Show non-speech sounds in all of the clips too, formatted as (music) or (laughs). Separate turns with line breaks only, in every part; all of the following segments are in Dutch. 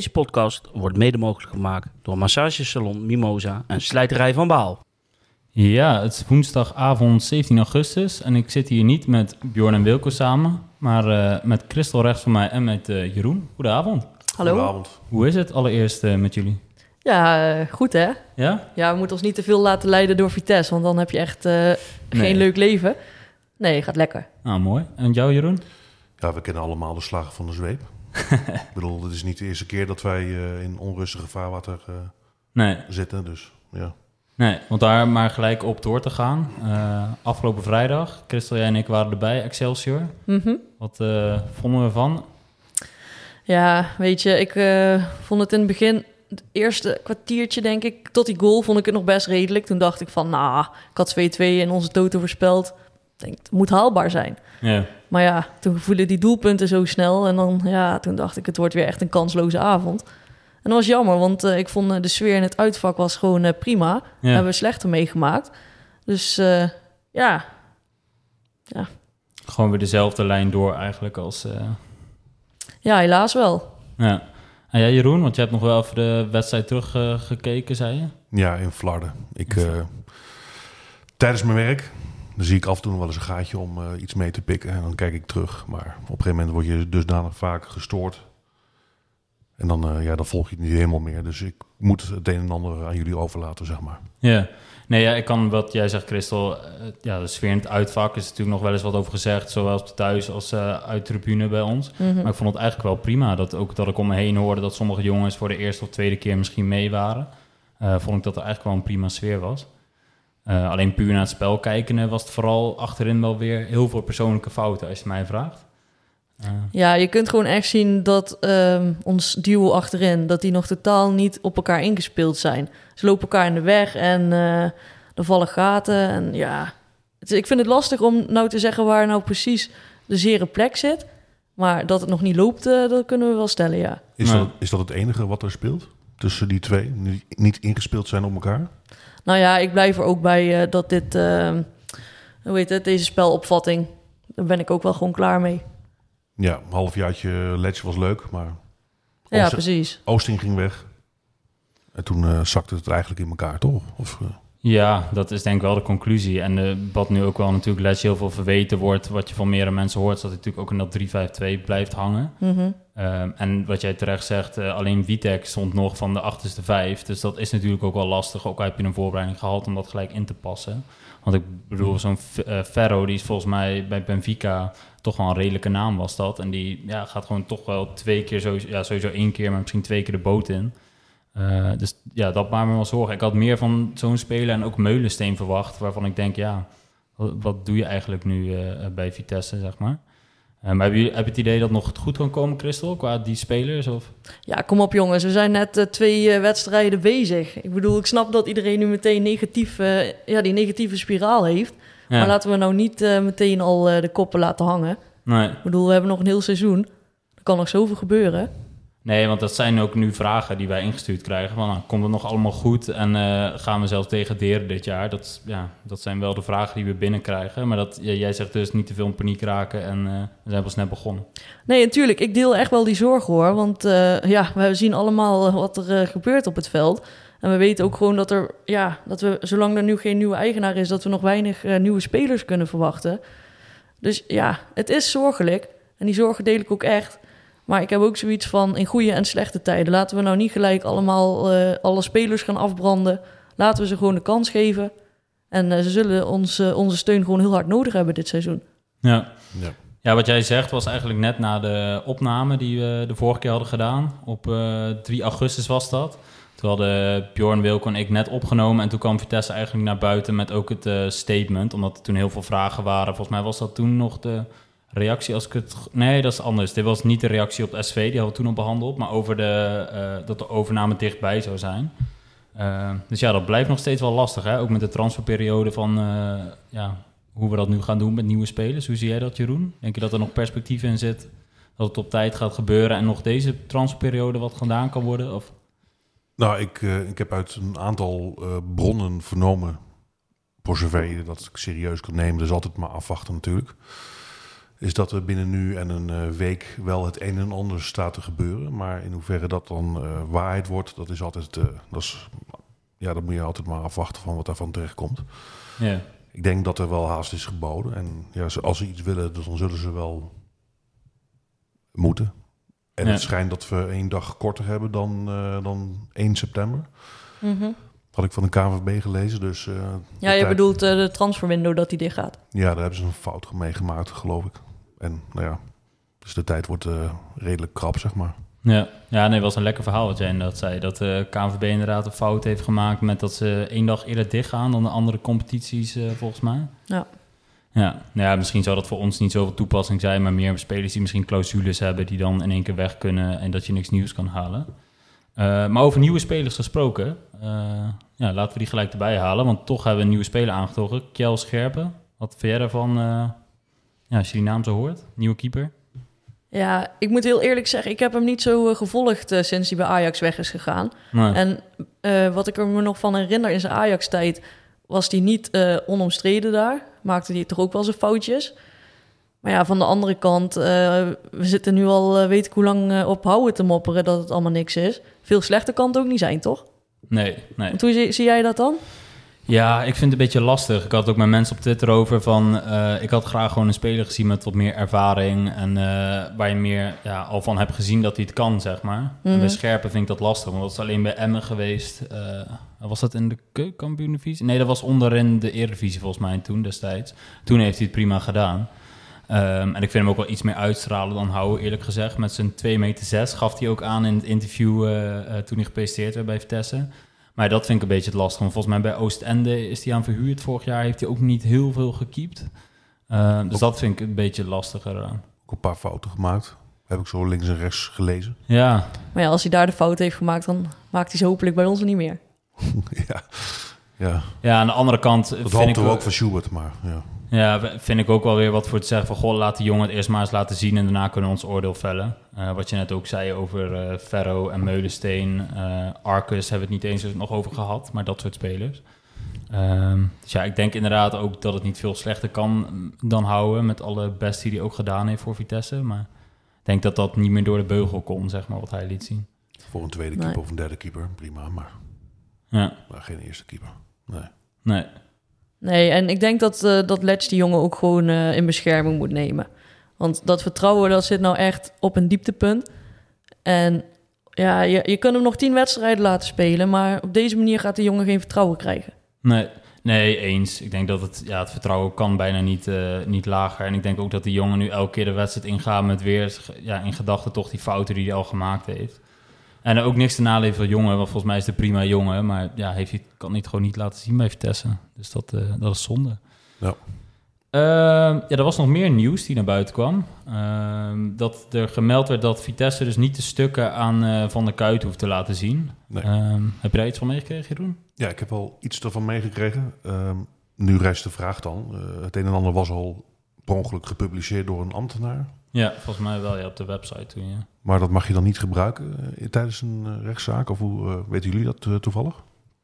Deze podcast wordt mede mogelijk gemaakt door massagesalon Mimosa en slijterij van Baal.
Ja, het is woensdagavond 17 augustus en ik zit hier niet met Bjorn en Wilco samen, maar eh, met Christel rechts van mij en met eh, Jeroen. Goedenavond.
Hallo.
Goedenavond.
Hoe is het allereerst eh, met jullie?
Ja, goed hè?
Ja?
Ja, we moeten ons niet te veel laten leiden door Vitesse, want dan heb je echt eh,
Nee.
geen leuk leven. Nee, gaat lekker.
Nou, mooi. En jou, Jeroen?
Ja, we kennen allemaal de slagen van de zweep. (laughs) ik bedoel, het is niet de eerste keer dat wij eh, in onrustige vaarwater eh,
Nee,
zitten. Dus ja.
nee, want daar maar gelijk op door te gaan. Eh, afgelopen vrijdag, Christel, jij en ik waren erbij, Excelsior.
Mhm.
Wat eh, vonden we ervan?
Ja, weet je, ik eh, vond het in het begin, het eerste kwartiertje denk ik, tot die goal vond ik het nog best redelijk. Toen dacht ik van, nou, ik had 2-2 in onze toto voorspeld. Denk, het moet haalbaar zijn.
Ja,
Maar ja, toen voelen die doelpunten zo snel. En dan, ja, toen dacht ik, het wordt weer echt een kansloze avond. En dat was jammer, want eh, ik vond eh, de sfeer in het uitvak was gewoon eh, prima.
ja.
Hebben we slechter meegemaakt. Dus eh, ja,
gewoon weer dezelfde lijn door eigenlijk als... eh,
ja, helaas wel.
ja. En jij, Jeroen, want je hebt nog wel even de wedstrijd teruggekeken, zei je?
ja, in Flarden. Ik, eh, tijdens mijn werk dan zie ik af en toe nog wel eens een gaatje om eh, iets mee te pikken. En dan kijk ik terug. Maar op een gegeven moment word je dusdanig vaak gestoord. En dan, eh, ja, dan volg je het niet helemaal meer. Dus ik moet het een en ander aan jullie overlaten, zeg maar.
Ja, nee, ja, ik kan wat jij zegt, Christel. eh, ja, de sfeer in het uitvak is natuurlijk nog wel eens wat over gezegd, zowel op de thuis als eh uit de tribune bij ons.
Mhm.
Maar ik vond het eigenlijk wel prima dat ook dat ik om me heen hoorde dat sommige jongens voor de eerste of tweede keer misschien mee waren. Eh, vond ik dat er eigenlijk wel een prima sfeer was. Eh, alleen puur naar het spel kijken was het vooral achterin wel weer heel veel persoonlijke fouten, als je mij vraagt. Eh,
Ja, je kunt gewoon echt zien dat ehm, ons duo achterin, dat die nog totaal niet op elkaar ingespeeld zijn. Ze lopen elkaar in de weg en eh, er vallen gaten. En ja, het- ik vind het lastig om nou te zeggen waar nou precies de zere plek zit. Maar dat het nog niet loopt, eh, dat kunnen we wel stellen, ja.
Is,
Nou.
dat, is dat het enige wat er speelt? Tussen die twee? Niet, niet ingespeeld zijn op elkaar?
Nou ja, ik blijf er ook bij eh, dat dit, ehm, hoe heet het, deze spelopvatting, daar ben ik ook wel gewoon klaar mee.
Ja, een halfjaartje Ledge was leuk, maar
Ja, precies.
Oosting ging weg. En toen eh, zakte het eigenlijk in elkaar, toch? Of, eh,
Ja, dat is denk ik wel de conclusie. En eh, wat nu ook wel natuurlijk Les heel veel verweten wordt, wat je van meerdere mensen hoort, is dat hij natuurlijk ook in dat 3-5-2 blijft hangen.
Mhm.
Ehm, en wat jij terecht zegt, eh, alleen Vitek stond nog van de achterste vijf. Dus dat is natuurlijk ook wel lastig. Ook al heb je een voorbereiding gehad om dat gelijk in te passen. Want ik bedoel, zo'n eh, Ferro, die is volgens mij bij Benfica toch wel een redelijke naam was dat. En die ja, gaat gewoon toch wel twee keer, sowieso, ja, sowieso één keer, maar misschien twee keer de boot in. Eh, dus ja, dat maakt me wel zorgen. Ik had meer van zo'n speler en ook Meulensteen verwacht, waarvan ik denk, ja, wat, wat doe je eigenlijk nu eh, bij Vitesse, zeg maar. Eh, maar heb je, heb je het idee dat nog goed kan komen, Christel, qua die spelers? Of?
Ja, kom op jongens. We zijn net eh, twee eh, wedstrijden bezig. Ik bedoel, ik snap dat iedereen nu meteen negatief, eh, ja, die negatieve spiraal heeft.
Ja.
Maar laten we nou niet eh, meteen al eh, de koppen laten hangen.
Nee.
Ik bedoel, we hebben nog een heel seizoen. Er kan nog zoveel gebeuren.
Nee, want dat zijn ook nu vragen die wij ingestuurd krijgen. Van, nou, komt het nog allemaal goed en eh, gaan we zelfs degraderen dit jaar? Dat, ja, dat zijn wel de vragen die we binnenkrijgen. Maar dat, jij zegt dus niet te veel in paniek raken en eh, we zijn pas net begonnen.
Nee, natuurlijk. Ik deel echt wel die zorgen hoor. Want eh, ja, we zien allemaal wat er gebeurt op het veld. En we weten ook gewoon dat er, ja, dat we, zolang er nu geen nieuwe eigenaar is, dat we nog weinig nieuwe spelers kunnen verwachten. Dus ja, het is zorgelijk. En die zorgen deel ik ook echt. Maar ik heb ook zoiets van, in goede en slechte tijden, laten we nou niet gelijk allemaal eh, alle spelers gaan afbranden. Laten we ze gewoon de kans geven. En eh, ze zullen ons, eh, onze steun gewoon heel hard nodig hebben dit seizoen.
Ja.
ja.
Ja, wat jij zegt was eigenlijk net na de opname die we de vorige keer hadden gedaan. Op eh 3 augustus was dat. Toen hadden Bjorn, Wilco en ik net opgenomen. En toen kwam Vitesse eigenlijk naar buiten met ook het eh, statement. Omdat er toen heel veel vragen waren. Volgens mij was dat toen nog de reactie als ik het... Nee, dat is anders. Dit was niet de reactie op SV. Die hadden we toen al behandeld. Maar over de, eh, dat de overname dichtbij zou zijn. Eh, dus ja, dat blijft nog steeds wel lastig. Hè? Ook met de transferperiode van... eh, ja, hoe we dat nu gaan doen met nieuwe spelers. Hoe zie jij dat, Jeroen? Denk je dat er nog perspectief in zit? Dat het op tijd gaat gebeuren en nog deze transferperiode wat gedaan kan worden? Of?
Nou, ik, ik heb uit een aantal bronnen vernomen, voor zover dat ik serieus kan nemen, dus altijd maar afwachten natuurlijk. Is dat er binnen nu en een eh, week wel het een en ander staat te gebeuren. Maar in hoeverre dat dan eh, waarheid wordt, dat is altijd. eh, dat is, ja, dan moet je altijd maar afwachten van wat daarvan terechtkomt.
Ja.
Ik denk dat er wel haast is geboden. En ja, als ze iets willen, dan zullen ze wel moeten. En
Ja.
het schijnt dat we één dag korter hebben dan, eh, dan 1 september.
Mhm.
Had ik van de KVB gelezen. Dus, eh,
Ja, je
tijd-
bedoelt de transferwindow dat die dicht gaat.
Ja, daar hebben ze een fout mee gemaakt, geloof ik. En nou ja, dus de tijd wordt eh, redelijk krap, zeg maar.
Ja, ja nee, het was een lekker verhaal wat jij inderdaad zei. Dat de KNVB inderdaad een fout heeft gemaakt met dat ze één dag eerder dichtgaan dan de andere competities, eh, volgens mij.
Ja.
Ja, nou ja, misschien zou dat voor ons niet zoveel toepassing zijn, maar meer spelers die misschien clausules hebben die dan in één keer weg kunnen en dat je niks nieuws kan halen. Eh, maar over nieuwe spelers gesproken, eh, ja, laten we die gelijk erbij halen, want toch hebben we een nieuwe speler aangetrokken, Kjell Scherpen. Wat vind jij daarvan, eh, ja, als je die naam zo hoort? Nieuwe keeper?
Ja, ik moet heel eerlijk zeggen, ik heb hem niet zo eh, gevolgd eh, sinds hij bij Ajax weg is gegaan.
Nee.
En eh, wat ik er me nog van herinner in zijn Ajax-tijd, was hij niet onomstreden daar. Maakte hij toch ook wel zijn foutjes. Maar ja, van de andere kant, we zitten nu al, weet ik hoe lang, op houden te mopperen dat het allemaal niks is. Veel slechter kan het ook niet zijn, toch?
nee, nee.
Hoe zie, zie jij dat dan?
Ja, ik vind het een beetje lastig. Ik had ook met mensen op Twitter over van... eh, ik had graag gewoon een speler gezien met wat meer ervaring... en eh, waar je meer ja, al van hebt gezien dat hij het kan, zeg maar. En
Mhm.
bij Scherpen vind ik dat lastig, want dat is alleen bij Emmen geweest. eh, was dat in de keukenkampioen-divisie? Nee, dat was onderin de Eredivisie volgens mij toen destijds. Toen heeft hij het prima gedaan. Ehm, en ik vind hem ook wel iets meer uitstralen dan houden, eerlijk gezegd. Met zijn 2 meter 6 gaf hij ook aan in het interview toen hij gepresenteerd werd bij Vitesse. Maar dat vind ik een beetje het lastige. Want volgens mij bij Oostende is hij aan verhuurd. Vorig jaar heeft hij ook niet heel veel gekiept. Ehm, dus dat vind ik een beetje lastiger aan.
Ook een paar fouten gemaakt. Heb ik zo links en rechts gelezen. (laughs)
Ja,
Maar ja, als hij daar de fout heeft gemaakt, dan maakt hij ze hopelijk bij ons niet meer.
ja. ja,
ja, aan de andere kant
dat
vind ik,
ook van Schubert, maar ja.
Ja, vind ik ook wel weer wat voor te zeggen van... Goh, laat die jongen het eerst maar eens laten zien... en daarna kunnen we ons oordeel vellen. Eh, wat je net ook zei over eh Ferro en Meulensteen. eh Arcus hebben we het niet eens nog over gehad, maar dat soort spelers. Ehm, dus ja, ik denk inderdaad ook dat het niet veel slechter kan mm, dan houden... met alle best die hij ook gedaan heeft voor Vitesse. Maar ik denk dat dat niet meer door de beugel kon, zeg maar, wat hij liet zien.
Voor een tweede
Nee.
keeper of een derde keeper, prima. Maar,
Ja,
maar geen eerste keeper. Nee.
nee.
Nee, en ik denk dat, eh dat die jongen ook gewoon eh, in bescherming moet nemen. Want dat vertrouwen, dat zit nou echt op een dieptepunt. En ja, je, je kunt hem nog tien wedstrijden laten spelen... maar op deze manier gaat de jongen geen vertrouwen krijgen.
Nee, nee, eens. Ik denk dat het, ja, het vertrouwen kan bijna niet, eh, niet lager. En ik denk ook dat die jongen nu elke keer de wedstrijd ingaat met weer ja, in gedachten toch die fouten die hij al gemaakt heeft. En ook niks te naleven van jongen, want volgens mij is een prima jongen. Maar ja, heeft hij, kan hij het gewoon niet laten zien bij Vitesse. Dus dat, eh, dat is zonde.
Ja.
Ehm, ja, er was nog meer nieuws die naar buiten kwam. Ehm, dat er gemeld werd dat Vitesse dus niet de stukken aan eh, Van der Kuit hoeft te laten zien.
Nee.
Ehm, heb je daar iets van meegekregen, Jeroen?
Ja, ik heb wel iets ervan meegekregen. Nu rijst de vraag dan. Eh, het een en ander was al per ongeluk gepubliceerd door een ambtenaar.
Ja, volgens mij wel ja, op de website toen, ja.
Maar dat mag je dan niet gebruiken eh, tijdens een eh, rechtszaak? Of hoe eh, weten jullie dat toevallig?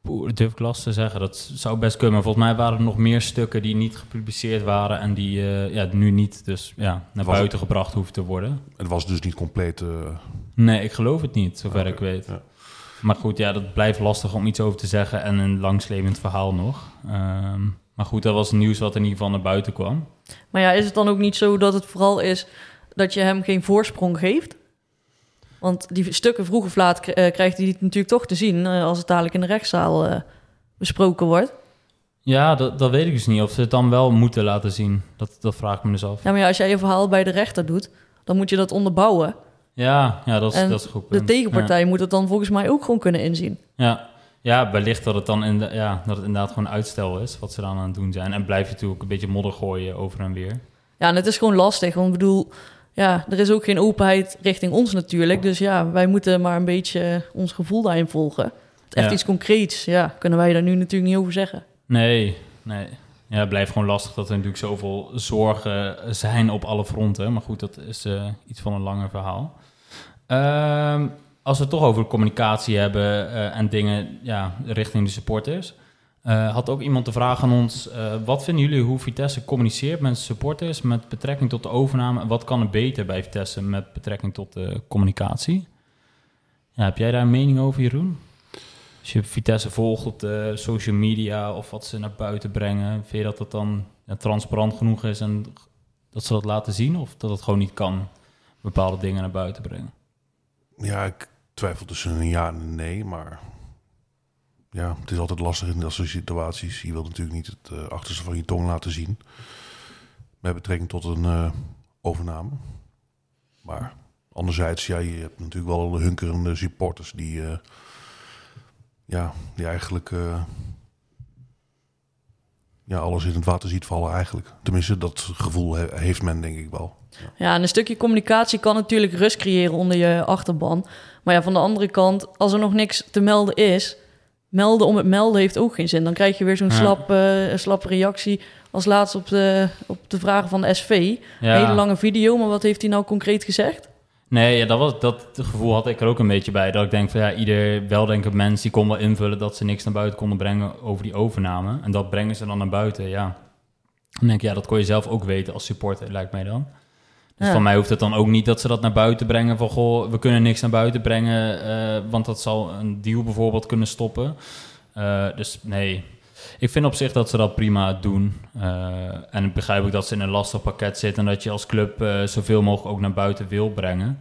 Poeh, dat durf ik lastig te zeggen. Dat zou best kunnen. Maar volgens mij waren er nog meer stukken die niet gepubliceerd waren... en die eh, ja, nu niet dus ja, naar
Was
buiten gebracht hoeven te worden.
Het was dus niet compleet. eh,
Nee, ik geloof het niet, zover ik weet.
ja.
Maar goed, ja, dat blijft lastig om iets over te zeggen... en een langslevend verhaal nog. Ehm, maar goed, dat was het nieuws wat in ieder geval naar buiten kwam.
Maar ja, is het dan ook niet zo dat het vooral is... dat je hem geen voorsprong geeft? Want die stukken vroeg of laat eh, krijgt hij die natuurlijk toch te zien... eh, als het dadelijk in de rechtszaal eh, besproken wordt.
Ja, dat, dat weet ik dus niet. Of ze het dan wel moeten laten zien. Dat, dat vraag ik me dus af.
Ja, maar ja, als jij je verhaal bij de rechter doet... dan moet je dat onderbouwen.
Ja, ja dat, is,
En
dat is een goed
De tegenpartij moet het dan volgens mij ook gewoon kunnen inzien.
Ja, ja wellicht dat het dan in de, ja, dat het inderdaad gewoon uitstel is wat ze dan aan het doen zijn. En blijf je natuurlijk een beetje modder gooien over en weer.
Ja, en het is gewoon lastig. Want ik bedoel, ja, er is ook geen openheid richting ons natuurlijk. Dus ja, wij moeten maar een beetje ons gevoel daarin volgen. Het echt
Ja.
iets concreets, ja, kunnen wij daar nu natuurlijk niet over zeggen.
Nee, nee. Ja, het blijft gewoon lastig dat er natuurlijk zoveel zorgen zijn op alle fronten. Maar goed, dat is eh, iets van een langer verhaal. Ehm, als we het toch over communicatie hebben eh, en dingen ja, richting de supporters. Eh, had ook iemand de vraag aan ons: eh, wat vinden jullie hoe Vitesse communiceert met supporters met betrekking tot de overname? En wat kan er beter bij Vitesse met betrekking tot de communicatie? Ja, heb jij daar een mening over, Jeroen? Als je Vitesse volgt op de social media of wat ze naar buiten brengen, vind je dat dat dan transparant genoeg is en dat ze dat laten zien? Of dat het gewoon niet kan bepaalde dingen naar buiten brengen?
Ja, ik twijfel tussen een ja en een nee, maar ja, het is altijd lastig in dat soort situaties. Je wilt natuurlijk niet het eh, achterste van je tong laten zien. Met betrekking tot een eh, overname. Maar anderzijds, ja, je hebt natuurlijk wel hunkerende supporters die, eh, ja, die eigenlijk ja, alles in het water ziet vallen eigenlijk. Tenminste, dat gevoel he- heeft men denk ik wel.
Ja, en een stukje communicatie kan natuurlijk rust creëren onder je achterban. Maar ja, van de andere kant, als er nog niks te melden is, melden om het melden heeft ook geen zin. Dan krijg je weer zo'n
Ja.
slap, eh, slappe reactie als laatst op de, op de vragen van de SV.
Ja.
Een hele lange video, maar wat heeft hij nou concreet gezegd?
Nee, ja, dat, was, dat gevoel had ik er ook een beetje bij. Dat ik denk van ja, ieder weldenkend mens die kon wel invullen dat ze niks naar buiten konden brengen over die overname. En dat brengen ze dan naar buiten, ja. Dan denk ik, ja, dat kon je zelf ook weten als supporter, lijkt mij dan. Dus
Ja.
van mij hoeft het dan ook niet dat ze dat naar buiten brengen. Van goh, we kunnen niks naar buiten brengen, eh, want dat zal een deal bijvoorbeeld kunnen stoppen. Eh, dus nee, ik vind op zich dat ze dat prima doen. Eh, en ik begrijp ook dat ze in een lastig pakket zitten en dat je als club zoveel mogelijk ook naar buiten wil brengen.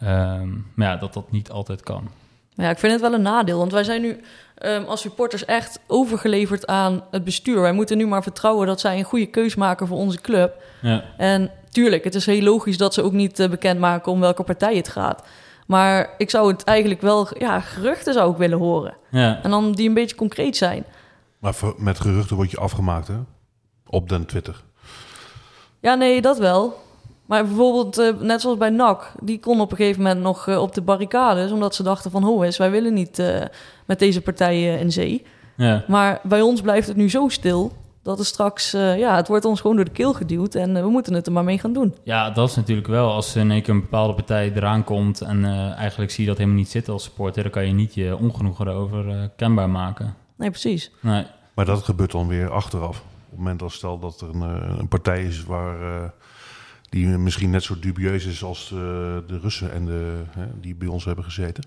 Ehm, maar ja, dat dat niet altijd kan.
Ja, ik vind het wel een nadeel, want wij zijn nu ehm, als supporters echt overgeleverd aan het bestuur. Wij moeten nu maar vertrouwen dat zij een goede keus maken voor onze club.
Ja,
En tuurlijk, het is heel logisch dat ze ook niet eh, bekendmaken om welke partij het gaat. Maar ik zou het eigenlijk wel, ja, geruchten zou ik willen horen.
ja.
En dan die een beetje concreet zijn.
Maar voor- met geruchten word je afgemaakt hè? op den Twitter.
Ja, nee, dat wel. Maar bijvoorbeeld, eh, net zoals bij NAC, die kon op een gegeven moment nog eh, op de barricades, omdat ze dachten van, ho eens, wij willen niet eh, met deze partijen in zee.
ja.
Maar bij ons blijft het nu zo stil, dat er straks, eh, ja, het wordt ons gewoon door de keel geduwd en eh, we moeten het er maar mee gaan doen.
Ja, dat is natuurlijk wel. Als in één keer een bepaalde partij eraan komt en eh, eigenlijk zie je dat helemaal niet zitten als supporter, dan kan je niet je ongenoegen erover eh, kenbaar maken.
Nee, precies.
Nee.
Maar dat gebeurt dan weer achteraf. Op het moment als stel dat er een, een partij is waar, eh, die misschien net zo dubieus is als eh, de Russen en de, hè, die bij ons hebben gezeten.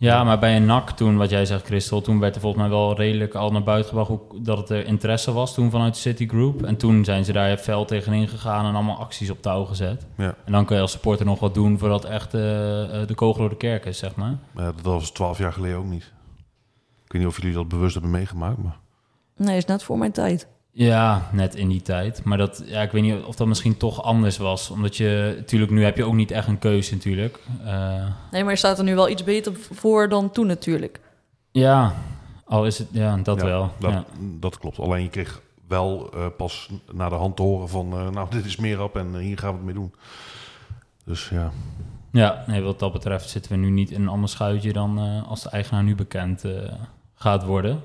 Ja, maar bij een NAC toen, wat jij zegt, Christel, toen werd er volgens mij wel redelijk al naar buiten gebracht hoe, dat het er interesse was toen vanuit de Citigroup. En toen zijn ze daar fel tegenin gegaan en allemaal acties op touw gezet.
Ja.
En dan kun je als supporter nog wat doen voordat echt eh, eh, de kogel door de kerk is, zeg maar.
Maar ja, dat was twaalf jaar geleden ook niet. Ik weet niet of jullie dat bewust hebben meegemaakt, maar
Nee, is net voor mijn tijd.
Ja, net in die tijd. Maar dat, ja, ik weet niet of dat misschien toch anders was. Omdat je, natuurlijk, nu heb je ook niet echt een keuze natuurlijk. Eh,
Nee, maar je staat er nu wel iets beter voor dan toen natuurlijk.
ja, al is het, ja, dat
ja,
wel.
Dat,
ja.
dat klopt. Alleen je kreeg wel eh, pas naar de hand te horen van, eh, nou (laughs) dit is meer op en hier gaan we het mee doen. Dus ja,
ja, nee, wat dat betreft zitten we nu niet in een ander schuitje dan eh, als de eigenaar nu bekend gaat worden.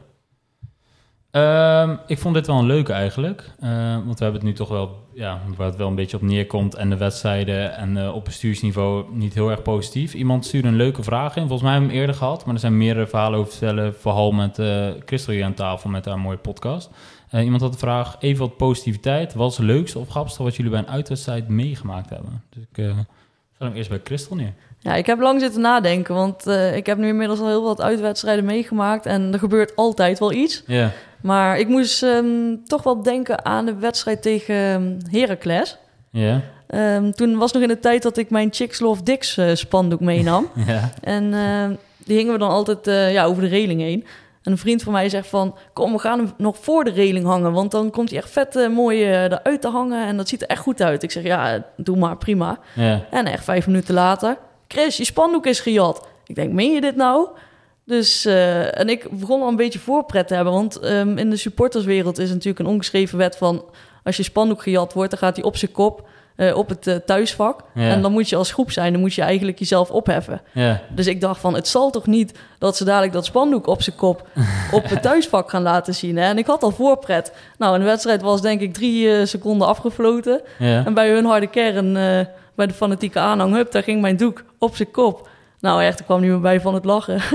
Ehm, ik vond dit wel een leuke eigenlijk. Eh, want we hebben het nu toch wel, ja, waar het wel een beetje op neerkomt. En de wedstrijden en eh, op bestuursniveau niet heel erg positief. Iemand stuurde een leuke vraag in. Volgens mij hebben we hem eerder gehad. Maar er zijn meerdere verhalen over te vertellen. Vooral met eh Christel hier aan tafel met haar mooie podcast. Eh, iemand had de vraag, even wat positiviteit. Wat is het leukste of grappigste wat jullie bij een uitwedstrijd meegemaakt hebben? Dus ik uh, ga hem eerst bij Christel neer.
Ja, ik heb lang zitten nadenken, want uh, ik heb nu inmiddels al heel wat uitwedstrijden meegemaakt en er gebeurt altijd wel iets.
Ja.
Maar ik moest um, toch wel denken aan de wedstrijd tegen um, Heracles.
Ja.
Um, toen was nog in de tijd dat ik mijn Chicks Love Dicks uh, spandoek meenam. (laughs)
ja.
En uh, die hingen we dan altijd uh, ja, over de reling heen. En een vriend van mij zegt van, kom, we gaan hem nog voor de reling hangen, want dan komt hij echt vet uh, mooi eruit te hangen en dat ziet er echt goed uit. Ik zeg, ja, doe maar, prima.
Ja.
En echt vijf minuten later, Chris, je spandoek is gejat. Ik denk, meen je dit nou? Dus, uh, en ik begon al een beetje voorpret te hebben, want um, in de supporterswereld is natuurlijk een ongeschreven wet van, als je spandoek gejat wordt, dan gaat hij op zijn kop uh, op het uh, thuisvak. En dan moet je als groep zijn, dan moet je eigenlijk jezelf opheffen.
Ja.
Dus ik dacht van, het zal toch niet dat ze dadelijk dat spandoek op zijn kop (laughs) op het thuisvak gaan laten zien. Hè? En ik had al voorpret. Nou, de wedstrijd was denk ik drie uh, seconden afgefloten. En bij hun harde kern, bij de fanatieke aanhang, hup, daar ging mijn doek op zijn kop. Nou echt, ik kwam niet meer bij van het lachen. (laughs)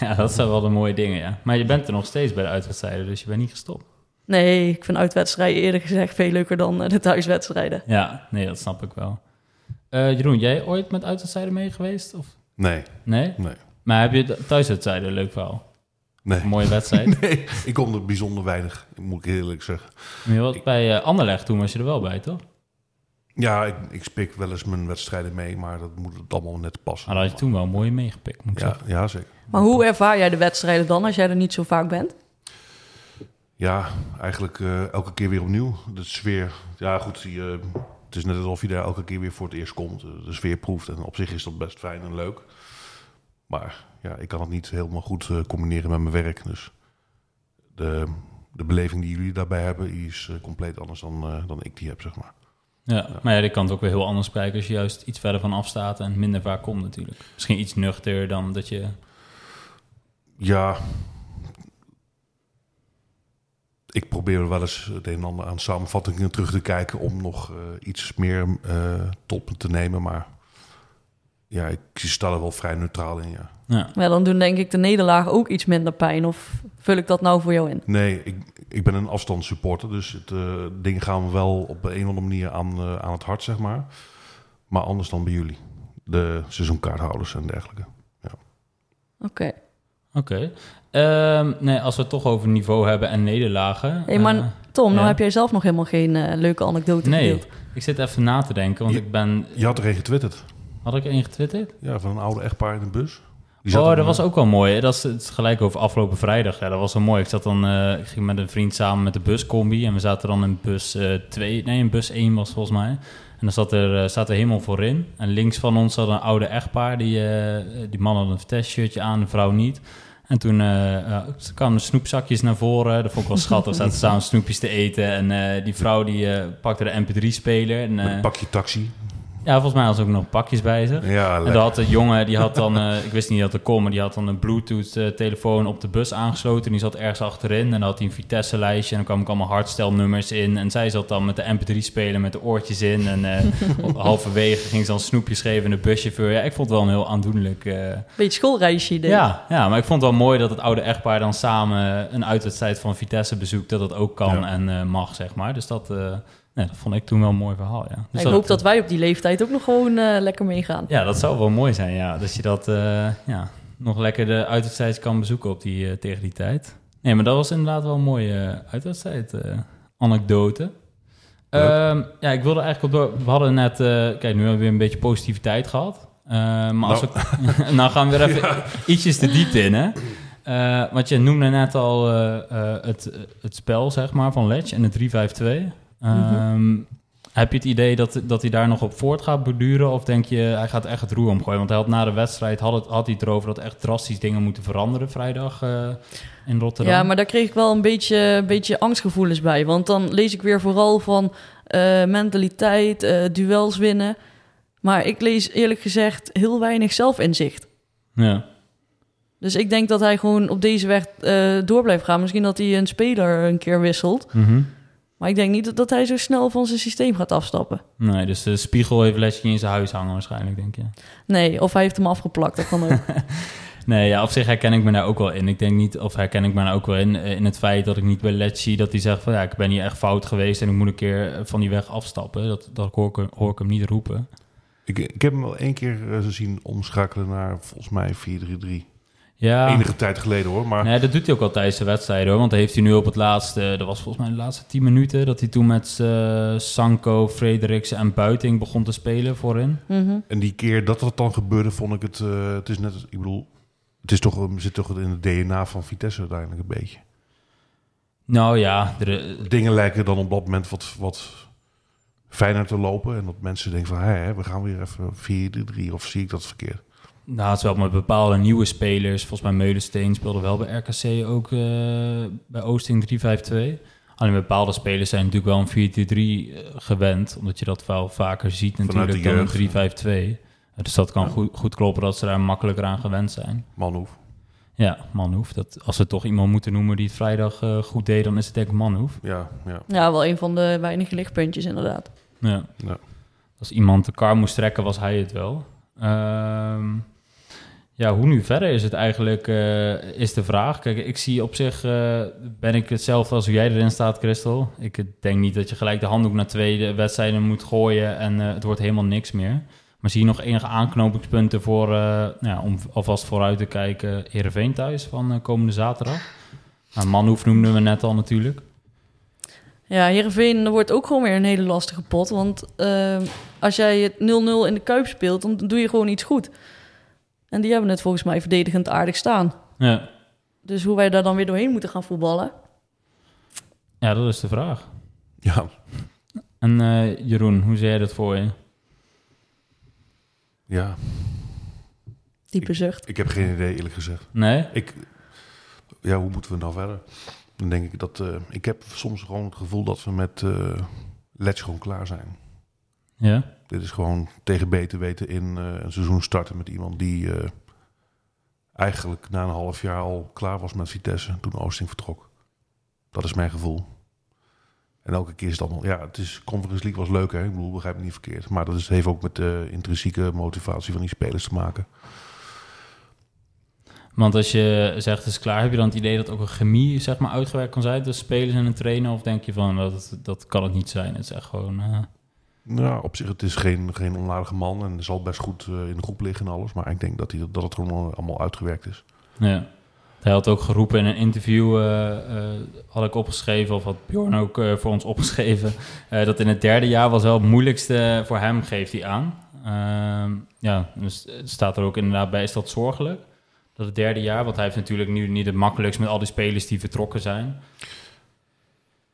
Ja, dat zijn wel de mooie dingen, ja. Maar je bent er nog steeds bij de uitwedstrijden, dus je bent niet gestopt.
Nee, ik vind uitwedstrijden eerlijk gezegd veel leuker dan eh, de thuiswedstrijden.
Ja, nee, dat snap ik wel. Eh, Jeroen, jij ooit met uitwedstrijden mee geweest? Of?
Nee,
Nee?
nee.
Maar heb je de thuiswedstrijden leuk verhaal?
Nee.
Een mooie wedstrijd? (laughs)
nee, ik kom er bijzonder weinig, moet ik eerlijk zeggen.
Maar je was bij eh, Anderlecht toen was je er wel bij, toch?
Ja, ik, ik spik wel eens mijn wedstrijden mee, maar dat moet het allemaal net passen.
Maar dat had je toen wel mooi meegepikt, moet ik
ja,
zeggen.
ja, zeker.
Maar hoe ervaar jij de wedstrijden dan als jij er niet zo vaak bent?
Ja, eigenlijk eh, elke keer weer opnieuw. De sfeer, ja goed, die, eh, het is net alsof je daar elke keer weer voor het eerst komt. eh, De sfeer proeft en op zich is dat best fijn en leuk. Maar ja, ik kan het niet helemaal goed eh, combineren met mijn werk. Dus de, de beleving die jullie daarbij hebben, die is compleet anders dan, eh, dan ik die heb, zeg maar.
Ja, maar ja, die kan het ook weer heel anders kijken als je juist iets verder van afstaat en minder vaak komt natuurlijk. Misschien iets nuchter dan dat je...
Ja, ik probeer wel eens het een en ander aan samenvattingen terug te kijken om nog eh, iets meer eh tot me te nemen. Maar ja, ik sta er wel vrij neutraal in, ja.
Ja,
Ja, dan doen denk ik de nederlagen ook iets minder pijn. Of vul ik dat nou voor jou in?
Nee, ik, ik ben een afstandssupporter, dus het uh, dingen gaan me wel op een of andere manier aan, uh, aan het hart, zeg maar. Maar anders dan bij jullie, de seizoenkaarthouders en dergelijke. Ja.
Oké. Okay.
Oké. Okay. Um, nee, als we het toch over niveau hebben en nederlagen.
Hey, maar uh, Tom, nou heb jij zelf nog helemaal geen uh, leuke anekdote
nee,
gedeeld.
ik zit even na te denken, want
je,
ik ben...
Je had er een getwitterd.
Had ik één getwitterd?
Ja, van een oude echtpaar in de bus.
Oh, dat een, was ook wel mooi. Dat is het gelijk over afgelopen vrijdag. Ja, dat was wel mooi. Ik zat dan, uh, ik ging met een vriend samen met de buscombi en we zaten dan in bus 2, uh, nee, in bus 1 was volgens mij. En dan zat er, uh, zat er helemaal voorin. En links van ons zat een oude echtpaar. Die, die man had een Vitesse-shirtje aan, de vrouw niet. En toen kwamen de snoepzakjes naar voren. Dat vond ik wel schattig. Zaten samen snoepjes te eten. En die vrouw die pakte de mp3-speler. En,
een pakje taxi.
Ja, volgens mij had ze ook nog pakjes bij zich.
Ja,
en dan had de jongen, die had dan, uh, ik wist niet dat er kon, maar die had dan een Bluetooth-telefoon op de bus aangesloten. Die zat ergens achterin en dan had hij een Vitesse-lijstje. En dan kwamen ook allemaal hardstelnummers in. En zij zat dan met de MP3-speler met de oortjes in. En (laughs) uh, halverwege ging ze dan snoepjes geven in de buschauffeur. Ja, ik vond het wel een heel aandoenlijk... Uh...
Beetje schoolreisje idee.
Ja, ja, maar ik vond het wel mooi dat het oude echtpaar dan samen een uitwedstrijd van Vitesse bezoekt. Dat dat ook kan ja. en mag, zeg maar. Dus dat... Nee, dat vond ik toen wel een mooi verhaal, ja. Dus
ik hoop dat wij op die leeftijd ook nog gewoon uh, lekker meegaan.
Ja, dat zou wel mooi zijn, ja. Dat je dat uh, ja, nog lekker de uitwedstrijd kan bezoeken op die, uh, tegen die tijd. Nee, maar dat was inderdaad wel een mooie uitwedstrijd anekdote. Um, ja, ik wilde eigenlijk op door... We hadden net... kijk, nu hebben we weer een beetje positiviteit gehad. maar als
nou.
we... (laughs) nou gaan we weer even (laughs) ja. ietsjes te diepte in, hè. Uh, want je noemde net al uh, uh, het, het spel, zeg maar, van Ledge en de 352. Um, mm-hmm. Heb je het idee dat, dat hij daar nog op voort gaat borduren? Of denk je, hij gaat echt het roer omgooien? Want hij had na de wedstrijd had, het, had hij het erover dat echt drastisch dingen moeten veranderen vrijdag in Rotterdam.
Ja, maar daar kreeg ik wel een beetje, een beetje angstgevoelens bij. Want dan lees ik weer vooral van mentaliteit, duels winnen. Maar ik lees eerlijk gezegd heel weinig zelfinzicht.
Ja.
Dus ik denk dat hij gewoon op deze weg door blijft gaan. Misschien dat hij een speler een keer wisselt.
Mm-hmm.
Maar ik denk niet dat, dat hij zo snel van zijn systeem gaat afstappen.
Nee, dus de spiegel heeft Lesje in zijn huis hangen waarschijnlijk, denk je?
Nee, of hij heeft hem afgeplakt, dat kan ook. (laughs)
nee, ja, op zich herken ik me daar ook wel in. Ik denk niet, of herken ik me daar ook wel in, in het feit dat ik niet bij Letch zie dat hij zegt van ja, ik ben hier echt fout geweest en ik moet een keer van die weg afstappen. Dat, dat hoor, ik, hoor ik hem niet roepen.
Ik, ik heb hem wel één keer uh, zien omschakelen naar volgens mij 4-3-3.
Ja.
Enige tijd geleden hoor. Maar...
Nee, dat doet hij ook al tijdens de wedstrijd hoor. Want heeft hij nu op het laatste, dat was volgens mij de laatste 10 minuten, dat hij toen met uh, Sanko, Frederiksen en Buiting begon te spelen voorin.
Mm-hmm.
En die keer dat dat dan gebeurde, vond ik het. Uh, het is net, ik bedoel, het is toch, zit toch in het DNA van Vitesse uiteindelijk een beetje.
Nou ja,
dingen lijken dan op dat moment wat, wat fijner te lopen. En dat mensen denken van, hé, we gaan weer even 4-3 of zie ik dat verkeerd?
Nou, het is wel met bepaalde nieuwe spelers. Volgens mij Meulensteen speelde wel bij RKC ook uh, bij Oosting 3-5-2. Alleen bepaalde spelers zijn natuurlijk wel een 4-3 gewend. Omdat je dat wel vaker ziet natuurlijk dan een 3-5-2. Dus dat kan ja. goed, goed kloppen dat ze daar makkelijker aan gewend zijn.
Manhoef.
Ja, Manhoef. Dat, als we toch iemand moeten noemen die het vrijdag uh, goed deed, dan is het denk ik Manhoef.
Ja, ja.
ja, wel een van de weinige lichtpuntjes inderdaad.
Ja.
ja.
Als iemand de kar moest trekken, was hij het wel. Um, Ja, hoe nu verder is het eigenlijk, eh, is de vraag. Kijk, ik zie op zich, eh, ben ik hetzelfde als hoe jij erin staat, Christel. Ik denk niet dat je gelijk de handdoek naar twee wedstrijden moet gooien en eh, het wordt helemaal niks meer. Maar zie je nog enige aanknopingspunten voor, nou ja, om alvast vooruit te kijken, Heerenveen thuis van komende zaterdag? Nou, Manhoef noemden we net al natuurlijk.
Ja, Heerenveen wordt ook gewoon weer een hele lastige pot. Want ehm, als jij het 0-0 in de Kuip speelt, dan doe je gewoon iets goed. En die hebben het volgens mij verdedigend aardig staan.
Ja,
Dus hoe wij daar dan weer doorheen moeten gaan voetballen.
ja dat is de vraag.
Ja,
En eh, Jeroen, hoe zie jij dat voor je?
ja,
Diepe zucht.
ik heb geen idee eerlijk gezegd.
Nee?
Ik, ja, hoe moeten we nou verder? Dan denk ik dat... eh, ik heb soms gewoon het gevoel dat we met eh gewoon klaar zijn.
Ja?
Dit is gewoon tegen beter weten in eh, een seizoen starten met iemand die eh, eigenlijk na een half jaar al klaar was met Vitesse toen Oosting vertrok. Dat is mijn gevoel. En elke keer is het allemaal, ja, het is Conference League was leuk, hè? Ik bedoel, begrijp me niet verkeerd. Maar dat is, heeft ook met de intrinsieke motivatie van die spelers te maken.
Want als je zegt het is klaar, heb je dan het idee dat ook een chemie zeg maar, uitgewerkt kan zijn tussen spelers en een trainer? Of denk je van dat, dat kan het niet zijn? Het is echt gewoon. eh,
Nou, op zich, het is geen, geen onaardige man en zal best goed eh, in de groep liggen en alles. Maar ik denk dat, hij, dat het gewoon allemaal uitgewerkt is.
ja. Hij had ook geroepen in een interview, eh, eh, had ik opgeschreven, of had Bjorn ook eh, voor ons (laughs) opgeschreven, eh, dat in het derde jaar was wel het moeilijkste voor hem, geeft hij aan. Ehm, ja, dus het staat er ook inderdaad bij, is dat zorgelijk? Dat het derde jaar, want hij heeft natuurlijk nu niet het makkelijkst met al die spelers die vertrokken zijn.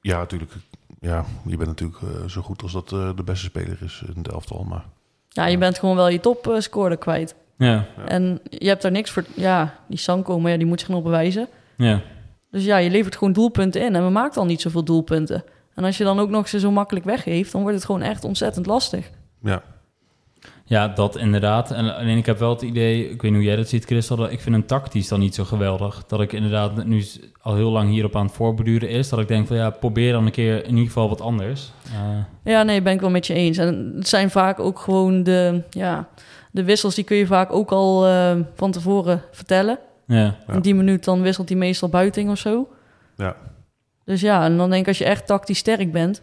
Ja, natuurlijk. Ja, je bent natuurlijk eh, zo goed als dat eh, de beste speler is in het elftal. Maar
Ja, je bent gewoon wel je topscorer kwijt.
Ja,
Ja.
En je hebt daar niks voor... Ja, die Sanko, maar ja, die moet zich nog bewijzen.
ja.
Dus ja, je levert gewoon doelpunten in. En we maken al niet zoveel doelpunten. En als je dan ook nog ze zo makkelijk weggeeft... dan wordt het gewoon echt ontzettend lastig.
ja,
Ja, dat inderdaad. En alleen ik heb wel het idee, ik weet niet hoe jij dat ziet, Christel, dat ik vind hem tactisch dan niet zo geweldig. Dat ik inderdaad nu al heel lang hierop aan het voorbeduren is, dat ik denk van ja, probeer dan een keer in ieder geval wat anders. Eh,
Ja, nee, ben ik wel met je eens. En het zijn vaak ook gewoon de... Ja, de wissels, die kun je vaak ook al eh, van tevoren vertellen.
ja,
Ja.
In die minuut dan wisselt hij meestal buiting of zo.
ja.
Dus ja, en dan denk ik als je echt tactisch sterk bent...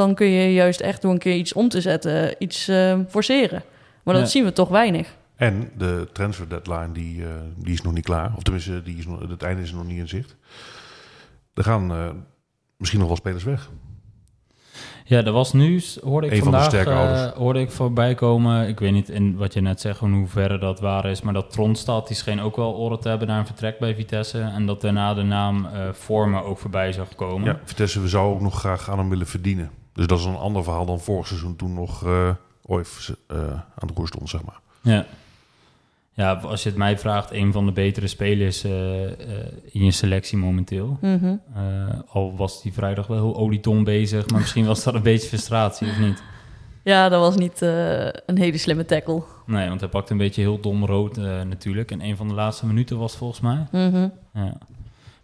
dan kun je juist echt door een keer iets om te zetten, iets eh, forceren. Maar dat
Ja.
zien we toch weinig.
En de transfer deadline, die, eh, die is nog niet klaar. Of tenminste, die is nog, het einde is nog niet in zicht. Er gaan eh, misschien nog wel spelers weg.
ja, er was nu, hoorde ik
Een van de
vandaag,
sterke
eh,
ouders.
hoorde ik voorbij komen, ik weet niet in wat je net zegt, in hoeverre dat waar is, maar dat Tronstad, die scheen ook wel oren te hebben naar een vertrek bij Vitesse. En dat daarna de naam eh Vormen ook voorbij zag komen.
Ja, Vitesse we zou ook nog graag aan hem willen verdienen. Dus dat is een ander verhaal dan vorig seizoen toen nog eh Oif eh, aan de roer stond, zeg maar.
Ja. Ja, als je het mij vraagt, een van de betere spelers eh, eh, in je selectie momenteel.
Mhm.
Eh, al was die vrijdag wel heel oliedom bezig, maar misschien was dat een (laughs) beetje frustratie, of niet?
Ja, dat was niet eh, een hele slimme tackle.
Nee, want hij pakte een beetje heel dom rood eh, natuurlijk. En een van de laatste minuten was volgens mij.
Mhm.
Ja.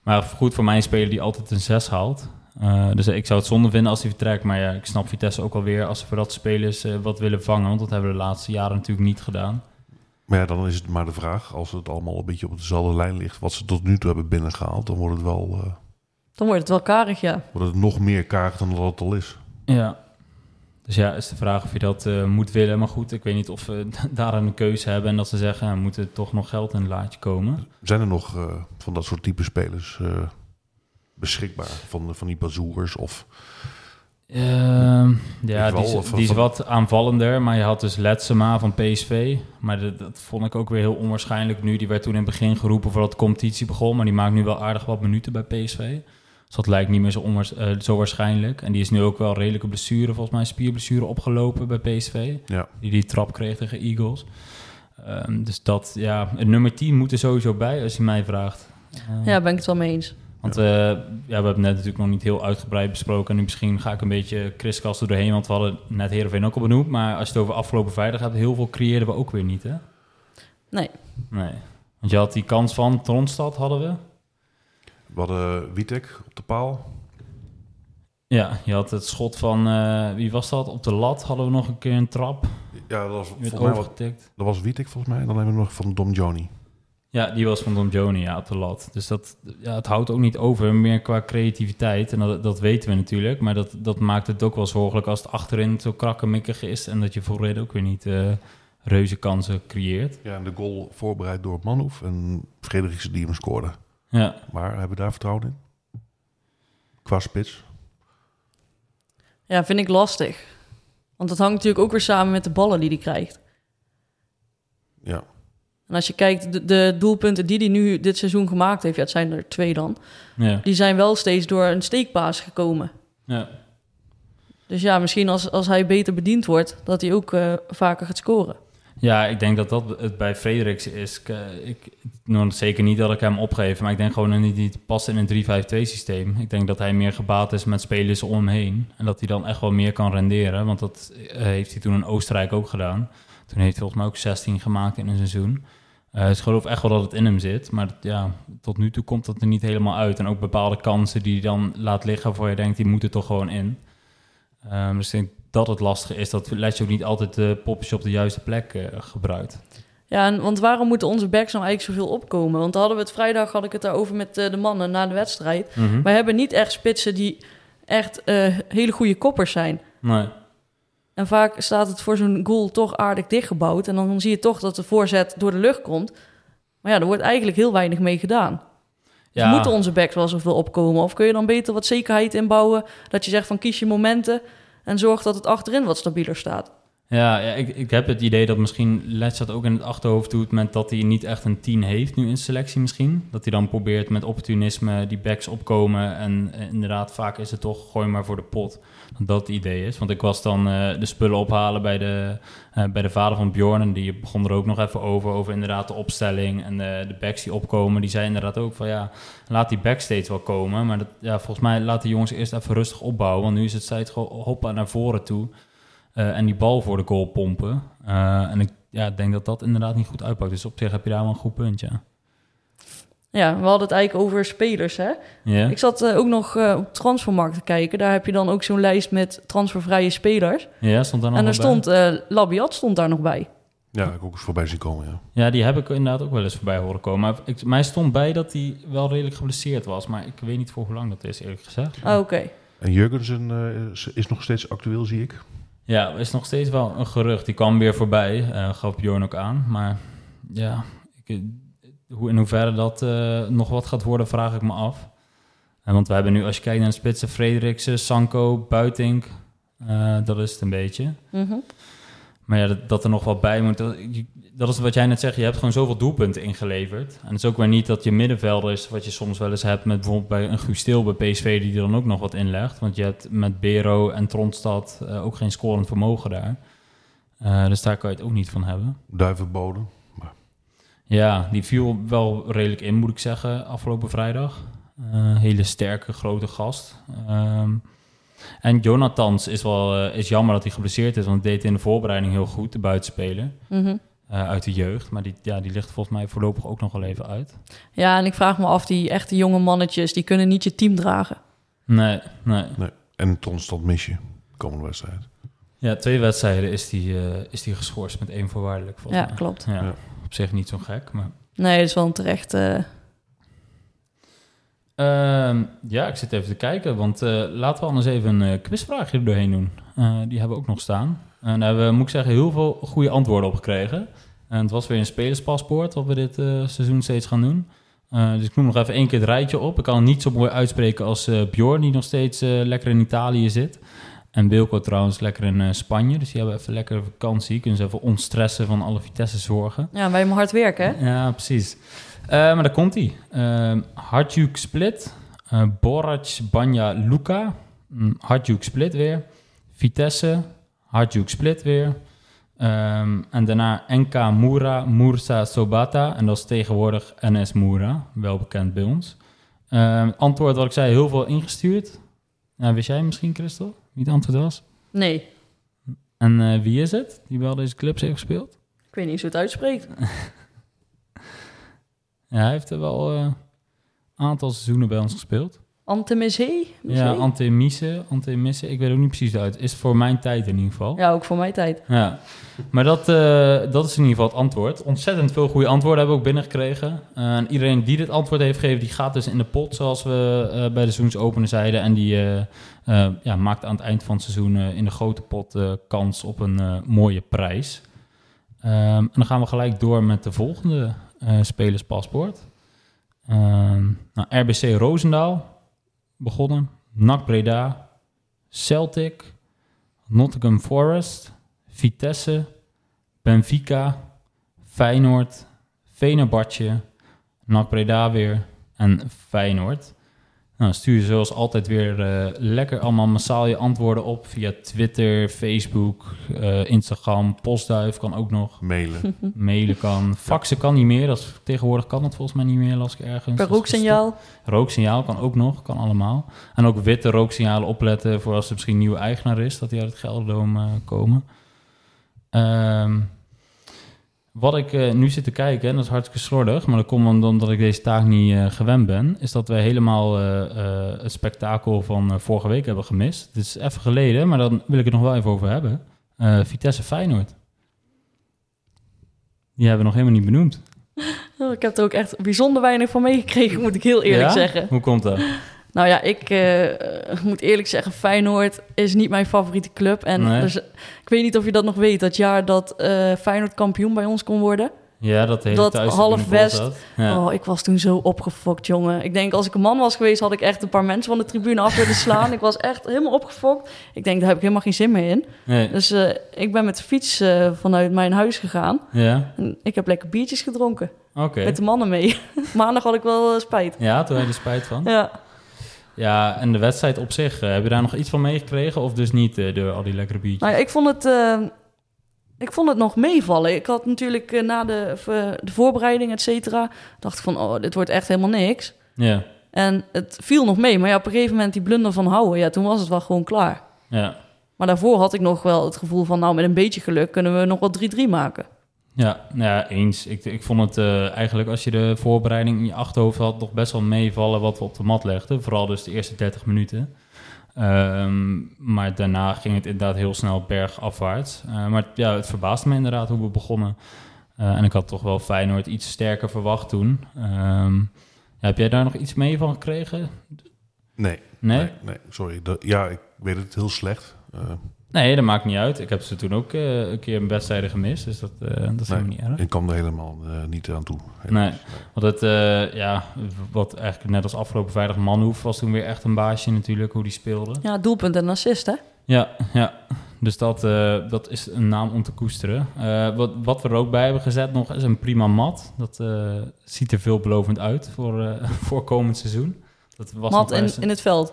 Maar goed voor mij een speler die altijd een 6 haalt. Eh, dus ik zou het zonde vinden als hij vertrekt. Maar ja, ik snap Vitesse ook alweer als ze voor dat spelers eh, wat willen vangen. Want dat hebben we de laatste jaren natuurlijk niet gedaan.
Maar ja, dan is het maar de vraag, als het allemaal een beetje op dezelfde lijn ligt, wat ze tot nu toe hebben binnengehaald, dan wordt het wel eh,
Dan wordt het wel karig, ja.
wordt het nog meer kaart dan dat het al is.
Ja. Dus ja, is de vraag of je dat eh, moet willen. Maar goed, ik weet niet of we (laughs) daar een keuze hebben. En dat ze zeggen, er moet er toch nog geld in het laadje komen.
Zijn er nog eh, van dat soort type spelers eh, beschikbaar? Van, van die bazoers of...
Ehm, ja, die, is,
of-
die is
van-
wat aanvallender. Maar je had dus Letsema van PSV. Maar dat, dat vond ik ook weer heel onwaarschijnlijk nu. Die werd toen in het begin geroepen voordat de competitie begon. Maar die maakt nu wel aardig wat minuten bij PSV. Dus dat lijkt niet meer zo, onwaars- eh, zo waarschijnlijk. En die is nu ook wel redelijke blessure, volgens mij spierblessure opgelopen bij PSV.
Ja,
Die die trap kreeg tegen Eagles. Ehm, dus dat, ja, een nummer 10 moet er sowieso bij als je mij vraagt.
Ja, ben ik het wel mee eens.
Want eh, ja, we hebben net natuurlijk nog niet heel uitgebreid besproken. En nu misschien ga ik een beetje kriskasten doorheen. Want we hadden net Heerenveen ook al benoemd. Maar als je het over afgelopen vrijdag hebt, heel veel creëerden we ook weer niet, hè?
Nee.
Nee. Want je had die kans van Tronstad, hadden we.
we hadden Witek op de paal.
Ja, je had het schot van, eh, wie was dat? Op de lat hadden we nog een keer een trap.
Ja, dat was, volgens mij, dat was Wietek volgens mij. Dan hebben we nog van Dom Joni.
Ja, die was van Don Joni, ja, op de lat. Dus dat, ja, het houdt ook niet over, meer qua creativiteit. En dat, dat weten we natuurlijk. Maar dat, dat maakt het ook wel zorgelijk als het achterin zo krakkemikkig is... en dat je voorin ook weer niet eh reuze kansen creëert.
Ja, en de goal voorbereid door Manhoef en Frederiksen die hem scoorde.
Ja,
Maar hebben we daar vertrouwen in? Qua spits?
Ja, vind ik lastig. Want dat hangt natuurlijk ook weer samen met de ballen die hij krijgt.
Ja.
En als je kijkt, de, de doelpunten die hij nu dit seizoen gemaakt heeft, ja, het zijn er twee dan,
ja,
die zijn wel steeds door een steekpaas gekomen.
ja.
Dus ja, misschien als, als hij beter bediend wordt, dat hij ook eh, vaker gaat scoren.
Ja, ik denk dat dat het bij Frederiksen is. Ik, eh, ik, nou, zeker niet dat ik hem opgeef, maar ik denk gewoon dat hij niet past in een 3-5-2 systeem. Ik denk dat hij meer gebaat is met spelers om hem heen. En dat hij dan echt wel meer kan renderen, want dat eh, heeft hij toen in Oostenrijk ook gedaan. Toen heeft hij volgens mij ook 16 gemaakt in een seizoen. Eh, dus ik geloof echt wel dat het in hem zit. Maar dat- ja, tot nu toe komt dat er niet helemaal uit. En ook bepaalde kansen die hij dan laat liggen... voor je denkt, die moeten toch gewoon in. Ehm, dus ik denk dat het lastige is... dat Letje ook niet altijd de popjes op de juiste plek eh, gebruikt.
Ja, en, want waarom moeten onze backs nou eigenlijk zoveel opkomen? Want hadden we het vrijdag, had ik het daarover met eh, de mannen na de wedstrijd.
Mhm.
Wij hebben niet echt spitsen die echt eh, hele goede koppers zijn.
Nee.
En vaak staat het voor zo'n goal toch aardig dichtgebouwd. En dan zie je toch dat de voorzet door de lucht komt. Maar ja, er wordt eigenlijk heel weinig mee gedaan. Dus
Ja,
moeten onze backs wel zoveel opkomen? Of kun je dan beter wat zekerheid inbouwen? Dat je zegt van kies je momenten en zorg dat het achterin wat stabieler staat.
Ja, ik, ik heb het idee dat misschien Letje dat ook in het achterhoofd doet... met dat hij niet echt een 10 heeft nu in selectie misschien. Dat hij dan probeert met opportunisme die backs opkomen. En eh, inderdaad, vaak is het toch gooi maar voor de pot. Dat dat het idee is. Want ik was dan eh, de spullen ophalen bij de, eh, bij de vader van Bjorn. En die begon er ook nog even over. Over inderdaad de opstelling en de, de backs die opkomen. Die zei inderdaad ook van ja, laat die back steeds wel komen. Maar dat, ja, volgens mij laat de jongens eerst even rustig opbouwen. Want nu is het tijd gewoon hoppa naar voren toe. Eh, en die bal voor de goal pompen. Eh, en ik ja, ik denk dat dat inderdaad niet goed uitpakt. Dus op zich heb je daar wel een goed punt, ja.
Ja, we hadden het eigenlijk over spelers, hè?
Ja,
Ik zat eh, ook nog eh, op Transfermarkt te kijken. Daar heb je dan ook zo'n lijst met transfervrije spelers.
ja stond daar nog
en er stond, eh Labiat stond daar nog bij.
Ja, ik ook eens voorbij zien komen, ja.
Ja, die heb ik inderdaad ook wel eens voorbij horen komen. Maar ik, mij stond bij dat hij wel redelijk geblesseerd was. Maar ik weet niet voor hoe lang dat is, eerlijk gezegd.
Ah, Oké.
En Jurgensen eh, is, is nog steeds actueel, zie ik.
Ja, is nog steeds wel een gerucht. Die kwam weer voorbij, eh gaf Bjorn ook aan. Maar ja, ik, hoe, in hoeverre dat eh, nog wat gaat worden, vraag ik me af. En want we hebben nu, als je kijkt naar de spitsen, Frederiksen, Sanko, Buitink. eh, dat is het een beetje.
Mhm.
Maar ja, dat, dat er nog wat bij moet. Dat, is wat jij net zegt. Je hebt gewoon zoveel doelpunten ingeleverd. En het is ook weer niet dat je middenvelder is... wat je soms wel eens hebt met bijvoorbeeld bij een Guus Stil bij PSV... die er dan ook nog wat inlegt. Want je hebt met Bero en Tronstad eh, ook geen scorend vermogen daar. Eh, dus daar kan je het ook niet van hebben.
Duivenbode.
Ja, die viel wel redelijk in, moet ik zeggen, afgelopen vrijdag. Eh, hele sterke, grote gast. Ehm, en Jonathans is wel eh, is jammer dat hij geblesseerd is, want hij deed in de voorbereiding heel goed, de buitenspeler.
Mhm.
eh, uit de jeugd. Maar die, ja, die ligt volgens mij voorlopig ook nog wel even uit.
Ja, en ik vraag me af, die echte jonge mannetjes, die kunnen niet je team dragen.
Nee, nee.
Nee. En constant mis je de komende wedstrijd.
Ja, twee wedstrijden is die, eh, is die geschorst met één voorwaardelijk. Volgens
Ja,
mij.
klopt.
Ja,
Ja.
Op zich niet zo gek, maar...
Nee, dat is wel een terecht... eh,
Ehm, ja, ik zit even te kijken, want eh, laten we anders even een eh, quizvraagje er doorheen doen. Eh, die hebben we ook nog staan. En daar hebben we, moet ik zeggen, heel veel goede antwoorden op gekregen. En het was weer een spelerspaspoort, wat we dit seizoen steeds gaan doen. Dus ik noem nog even één keer het rijtje op. Ik kan het niet zo mooi uitspreken als Bjorn, die nog steeds lekker in Italië zit. En Wilco trouwens lekker in Spanje. Dus die hebben even lekker vakantie. Kunnen ze even ontstressen van alle Vitesse zorgen.
ja, wij hebben hard werken, hè?
Ja, precies. Eh, maar daar komt hij. Uh, Hartjuk Split. eh Borac Banja Luka. Mm, Hartjuk Split weer. Vitesse. Hartjuk Split weer. Ehm, en daarna NK Moura Mursa Sobata. En dat is tegenwoordig NS Moura. Wel bekend bij ons. Ehm, antwoord wat ik zei, heel veel ingestuurd. Nou, wist jij misschien, Christel, wie het antwoord was?
Nee,
En eh, wie is het die wel deze clubs heeft gespeeld?
ik weet niet hoe het uitspreekt. (laughs)
Ja, hij heeft er wel een aantal seizoenen bij ons gespeeld.
Antemizee?
Ja, Antemise, Antemise. Ik weet ook niet precies uit. Is voor mijn tijd in ieder geval.
Ja, ook voor mijn tijd.
Ja, maar dat, eh, dat is in ieder geval het antwoord. Ontzettend veel goede antwoorden hebben we ook binnengekregen. Eh, en iedereen die dit antwoord heeft gegeven, die gaat dus in de pot, zoals we eh, bij de seizoensopener zeiden. En die eh, eh, ja, maakt aan het eind van het seizoen eh, in de grote pot eh, kans op een eh, mooie prijs. Ehm, en dan gaan we gelijk door met de volgende eh, spelerspaspoort. Ehm, nou, RBC Roosendaal begonnen. NAC Breda. Celtic. Nottingham Forest. Vitesse, Benfica, Feyenoord, Venerbahce, NAC Breda weer en Feyenoord. Nou, stuur je zoals altijd weer eh, lekker allemaal massaal je antwoorden op via Twitter, Facebook, eh, Instagram, postduif kan ook nog,
Mailen. (laughs)
mailen kan, faxen kan niet meer, dat is, tegenwoordig kan het volgens mij niet meer, las ik ergens.
Per
Dat
rooksignaal.
Rooksignaal kan ook nog, kan allemaal. En ook witte rooksignalen opletten voor als er misschien een nieuwe eigenaar is, dat die uit het Gelderdoom eh, komen. Ehm, wat ik eh, nu zit te kijken, en dat is hartstikke slordig, maar dat komt omdat ik deze taak niet eh, gewend ben, is dat we helemaal eh, het spektakel van vorige week hebben gemist. Het is even geleden, maar dan wil ik het nog wel even over hebben. Vitesse Feyenoord. Die hebben we nog helemaal niet benoemd. (laughs)
Oh, ik heb er ook echt bijzonder weinig van meegekregen, moet ik heel eerlijk
Ja?
zeggen.
Hoe komt dat?
Nou ja, ik eh, moet eerlijk zeggen, Feyenoord is niet mijn favoriete club. En
Nee.
dus, ik weet niet of je dat nog weet, dat jaar dat eh, Feyenoord kampioen bij ons kon worden.
Ja, dat hele
Dat
thuis
half West.
Ja.
Oh, ik was toen zo opgefokt, jongen. Ik denk, als ik een man was geweest, had ik echt een paar mensen van de tribune af willen slaan. ik was echt helemaal opgefokt. Ik denk, daar heb ik helemaal geen zin meer in.
Nee.
Dus eh, ik ben met de fiets eh, vanuit mijn huis gegaan.
Ja,
En ik heb lekker biertjes gedronken.
oké.
Met de mannen mee. (laughs) Maandag had ik wel eh, spijt.
Ja, toen had je spijt van.
Ja.
Ja, en de wedstrijd op zich, eh, heb je daar nog iets van meegekregen? Of dus niet eh, door al die lekkere biertjes?
Nou ja, ik vond het, eh, ik vond het nog meevallen. Ik had natuurlijk na de, de voorbereiding, et cetera, dacht ik van, oh, dit wordt echt helemaal niks.
Ja,
En het viel nog mee. Maar ja, op een gegeven moment die blunder van houden, ja, toen was het wel gewoon klaar.
ja.
Maar daarvoor had ik nog wel het gevoel van, nou, met een beetje geluk kunnen we nog wel 3-3 maken.
Ja, nou ja, eens. Ik, ik vond het eh, eigenlijk, als je de voorbereiding in je achterhoofd had, nog best wel meevallen wat we op de mat legden. Vooral dus de eerste 30 minuten. Ehm, maar daarna ging het inderdaad heel snel bergafwaarts. Eh, maar ja, het verbaasde me inderdaad hoe we begonnen. Eh, en ik had toch wel Feyenoord iets sterker verwacht toen. Ehm, ja, heb jij daar nog iets mee van gekregen?
Nee.
Nee?
Nee, nee, sorry. Ja, ik weet het heel slecht.
Nee, dat maakt niet uit. Ik heb ze toen ook eh, een keer een wedstrijden gemist. Dus dat, eh, dat is
nee,
helemaal niet erg.
ik kwam er helemaal eh, niet aan toe.
Nee. Want het, eh, ja, wat eigenlijk net als afgelopen vrijdag Manhoef was toen weer echt een baasje natuurlijk, hoe die speelde.
Ja, doelpunt en assist, hè?
Ja, ja. Dus dat, eh, dat is een naam om te koesteren. Eh, wat, wat we er ook bij hebben gezet nog is een prima mat. Dat eh, ziet er veelbelovend uit voor, eh, (laughs) voor komend seizoen. Dat was
Mat in, in het veld.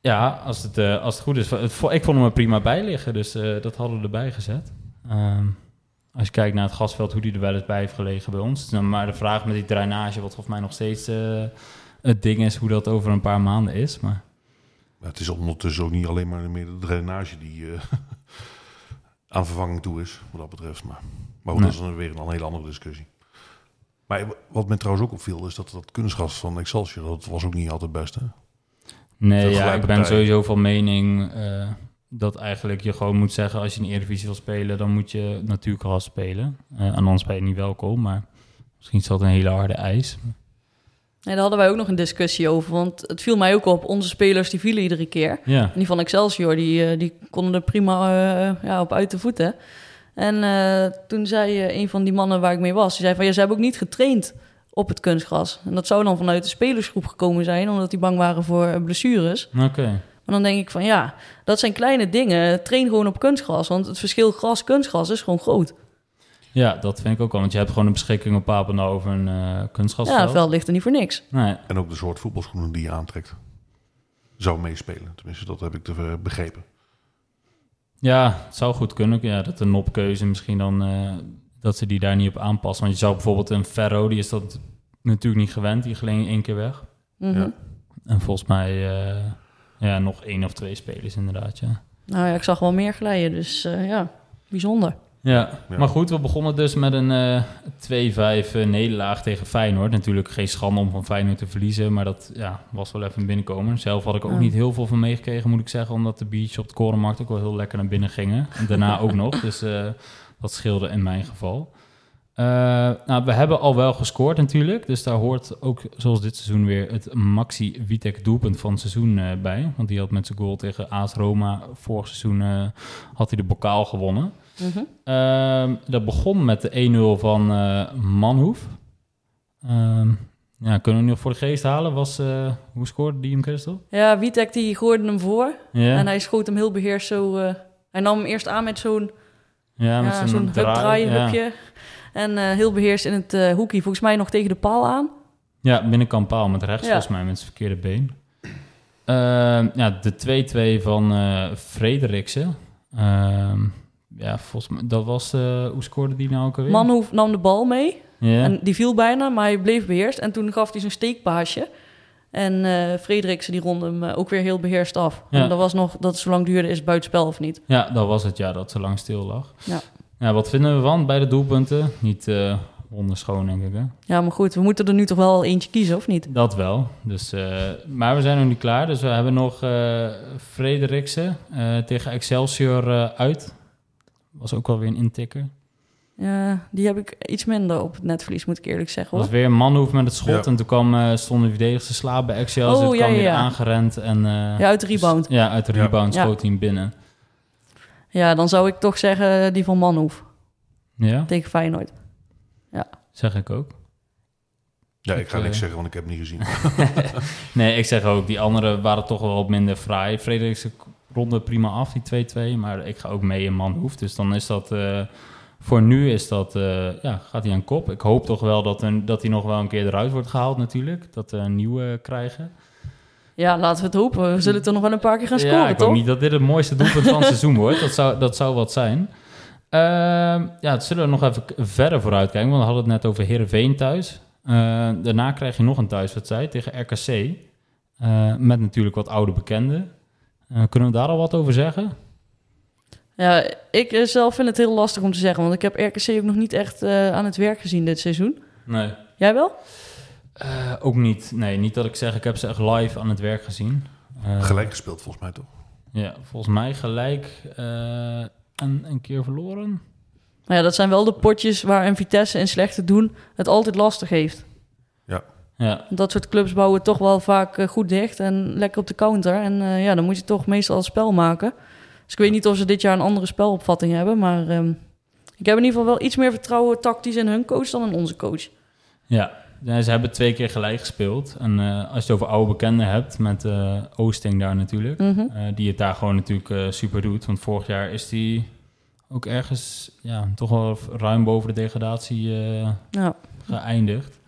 Ja, als het, eh, als het goed is. Ik vond hem er prima bij liggen, dus eh, dat hadden we erbij gezet. Ehm, als je kijkt naar het gasveld, hoe die er wel eens bij heeft gelegen bij ons. Nou, maar de vraag met die drainage, wat volgens mij nog steeds eh, het ding is, hoe dat over een paar maanden is. Maar
Maar het is ondertussen ook niet alleen maar meer de drainage die (laughs) aan vervanging toe is, wat dat betreft. Maar, maar goed,
Nee.
dat is dan weer een hele andere discussie. Maar wat me trouwens ook opviel, is dat dat kunstgras van Excelsior, dat was ook niet altijd best. Hè?
Nee, ja, ik ben sowieso van mening eh, dat eigenlijk je gewoon moet zeggen, als je een Eredivisie wil spelen, dan moet je natuurgras spelen. Eh, en anders ben je niet welkom, maar misschien is dat een hele harde eis.
Nee, daar hadden wij ook nog een discussie over. Want het viel mij ook op, onze spelers die vielen iedere keer.
Ja,
En die van Excelsior, die, eh, die konden er prima eh, ja, op uit de voeten. En eh, toen zei eh, een van die mannen waar ik mee was, die zei van... Ja, ze hebben ook niet getraind op het kunstgras. En dat zou dan vanuit de spelersgroep gekomen zijn... omdat die bang waren voor eh, blessures.
oké.
Maar dan denk ik van ja, dat zijn kleine dingen. Train gewoon op kunstgras. Want het verschil gras-kunstgras is gewoon groot.
Ja, dat vind ik ook wel. Want je hebt gewoon een beschikking op Papendal over een eh kunstgrasveld.
Ja, het veld ligt er niet voor niks.
Nee,
En ook de soort voetbalschoenen die je aantrekt, zou meespelen. Tenminste, dat heb ik te ver- begrepen.
ja, het zou goed kunnen. Ja, dat de nopkeuze misschien dan... eh, dat ze die daar niet op aanpassen. Want je zou bijvoorbeeld een Ferro, die is dat natuurlijk niet gewend. Die gleed één keer weg.
Mhm.
Ja.
En volgens mij eh, ja, nog één of twee spelers inderdaad, ja.
Nou ja, ik zag wel meer glijden. Dus eh, ja, bijzonder.
Ja.
Ja.
maar goed, we begonnen dus met een eh 2-5 eh, nederlaag tegen Feyenoord. Natuurlijk geen schande om van Feyenoord te verliezen, maar dat ja, was wel even binnenkomen. Zelf had ik ook
Ja.
niet heel veel van meegekregen, moet ik zeggen, omdat de biertjes op de korenmarkt ook wel heel lekker naar binnen gingen. En daarna ook nog, dus eh, dat scheelde in mijn geval. Eh, nou, we hebben al wel gescoord natuurlijk, dus daar hoort ook zoals dit seizoen weer het Maxi Witek doelpunt van het seizoen eh, bij. Want die had met zijn goal tegen AS Roma vorig seizoen eh, had hij de bokaal gewonnen.
Mhm.
Ehm, dat begon met de 1-0 van Manhoef. Ehm, ja, kunnen we nu nog voor de geest halen? Was, hoe scoorde die hem, Christel?
Ja, Witek die gooide hem voor. En hij schoot hem heel beheerst zo... hij nam hem eerst aan met zo'n
ja, met
ja,
zo'n
zo'n
draai,
draai,
ja.
hupje. En eh, heel beheerst in het eh, hoekje. Volgens mij nog tegen de paal aan.
Ja, binnenkant paal met rechts, volgens mij, met zijn verkeerde been. Ehm, ja, de 2-2 van eh Frederiksen. Ehm, ja, volgens mij, dat was... hoe scoorde die nou ook alweer?
Manhoef nam de bal mee. En die viel bijna, maar hij bleef beheerst. En toen gaf hij zo'n steekpaasje. En eh Frederiksen die ronde hem eh, ook weer heel beheerst af.
Ja.
En dat was nog, dat het zo lang duurde, is het buitenspel of niet.
ja, dat was het, ja, dat zo lang stil lag.
Ja.
Ja, wat vinden we van bij de doelpunten? Niet eh wonderschoon, denk ik, hè?
Ja, maar goed, we moeten er nu toch wel eentje kiezen, of niet?
Dat wel. Dus, maar we zijn nog niet klaar. Dus we hebben nog Frederiksen tegen Excelsior uit. Was ook wel weer een intikker.
Ja, die heb ik iets minder op het netvlies, moet ik eerlijk zeggen.
was
Hoor.
weer Manhoef met het schot.
Ja.
En toen kwam, eh stonden de verdedigers te slapen bij Excelsior.
Oh, ja,
kwam
ja,
weer
ja.
aangerend. En, eh,
Ja, uit de rebound.
Ja, uit de
Ja.
rebound
Ja.
schoot hij binnen.
Ja, dan zou ik toch zeggen die van Manhoef
Ja,
tegen Feyenoord.
zeg ik ook.
Ja, ik ga
Ik,
niks
eh,
zeggen, want ik heb het niet gezien. (laughs)
Nee, ik zeg ook, die anderen waren toch wel wat minder fraai. Frederiksen ronde prima af, die 2-2. Maar ik ga ook mee in Manhoef. Dus dan is dat... voor nu is dat... eh, ja, gaat hij aan kop. Ik hoop toch wel dat, een, dat hij nog wel een keer eruit wordt gehaald natuurlijk. Dat we een nieuwe krijgen.
Ja, laten we het hopen. We zullen er nog wel een paar keer gaan
ja,
scoren,
ik
toch?
hoop niet dat dit het mooiste doelpunt van het seizoen wordt. Dat zou, dat zou wat zijn. Ehm, ja, het zullen we nog even verder vooruit kijken. Want we hadden het net over Heerenveen thuis. Eh, daarna krijg je nog een thuiswedstrijd tegen RKC. Eh, met natuurlijk wat oude bekenden. Kunnen we daar al wat over zeggen?
Ja, ik eh, zelf vind het heel lastig om te zeggen. Want ik heb RKC ook nog niet echt eh, aan het werk gezien dit seizoen.
Nee.
Jij wel?
Eh, ook niet. Nee, niet dat ik zeg, ik heb ze echt live aan het werk gezien. Eh,
Gelijk gespeeld volgens mij toch?
Ja, volgens mij gelijk eh, een, een keer verloren.
Maar ja, dat zijn wel de potjes waar een Vitesse en slechte doen het altijd lastig heeft.
Ja,
Dat soort clubs bouwen toch wel vaak goed dicht en lekker op de counter. En eh, ja, dan moet je toch meestal het spel maken. Dus ik weet niet of ze dit jaar een andere spelopvatting hebben. Maar ehm, ik heb in ieder geval wel iets meer vertrouwen tactisch in hun coach dan in onze coach.
ja. Ja, ze hebben twee keer gelijk gespeeld. En eh, als je het over oude bekenden hebt, met eh, Oosting daar natuurlijk.
Mhm.
eh, die het daar gewoon natuurlijk super doet. Want vorig jaar is die ook ergens ja, toch wel ruim boven de degradatie
Ja.
geëindigd.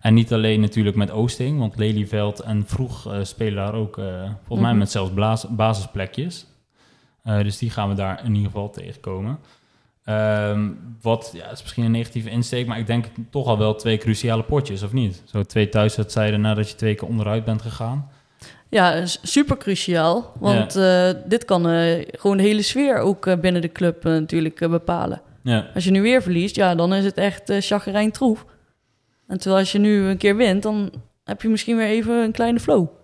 En niet alleen natuurlijk met Oosting, want Lelyveld en Vroeg spelen daar ook, volgens mij
Mhm.
met zelfs basisplekjes. Eh, dus die gaan we daar in ieder geval tegenkomen. Ehm, wat, ja, is misschien een negatieve insteek, maar ik denk toch al wel twee cruciale potjes, of niet? Zo twee thuiswedstrijden nadat je twee keer onderuit bent gegaan.
Ja, super cruciaal. Want eh, dit kan eh, gewoon de hele sfeer ook binnen de club natuurlijk bepalen.
Ja,
Als je nu weer verliest, ja, dan is het echt eh chagrijn troef. En terwijl als je nu een keer wint, dan heb je misschien weer even een kleine flow.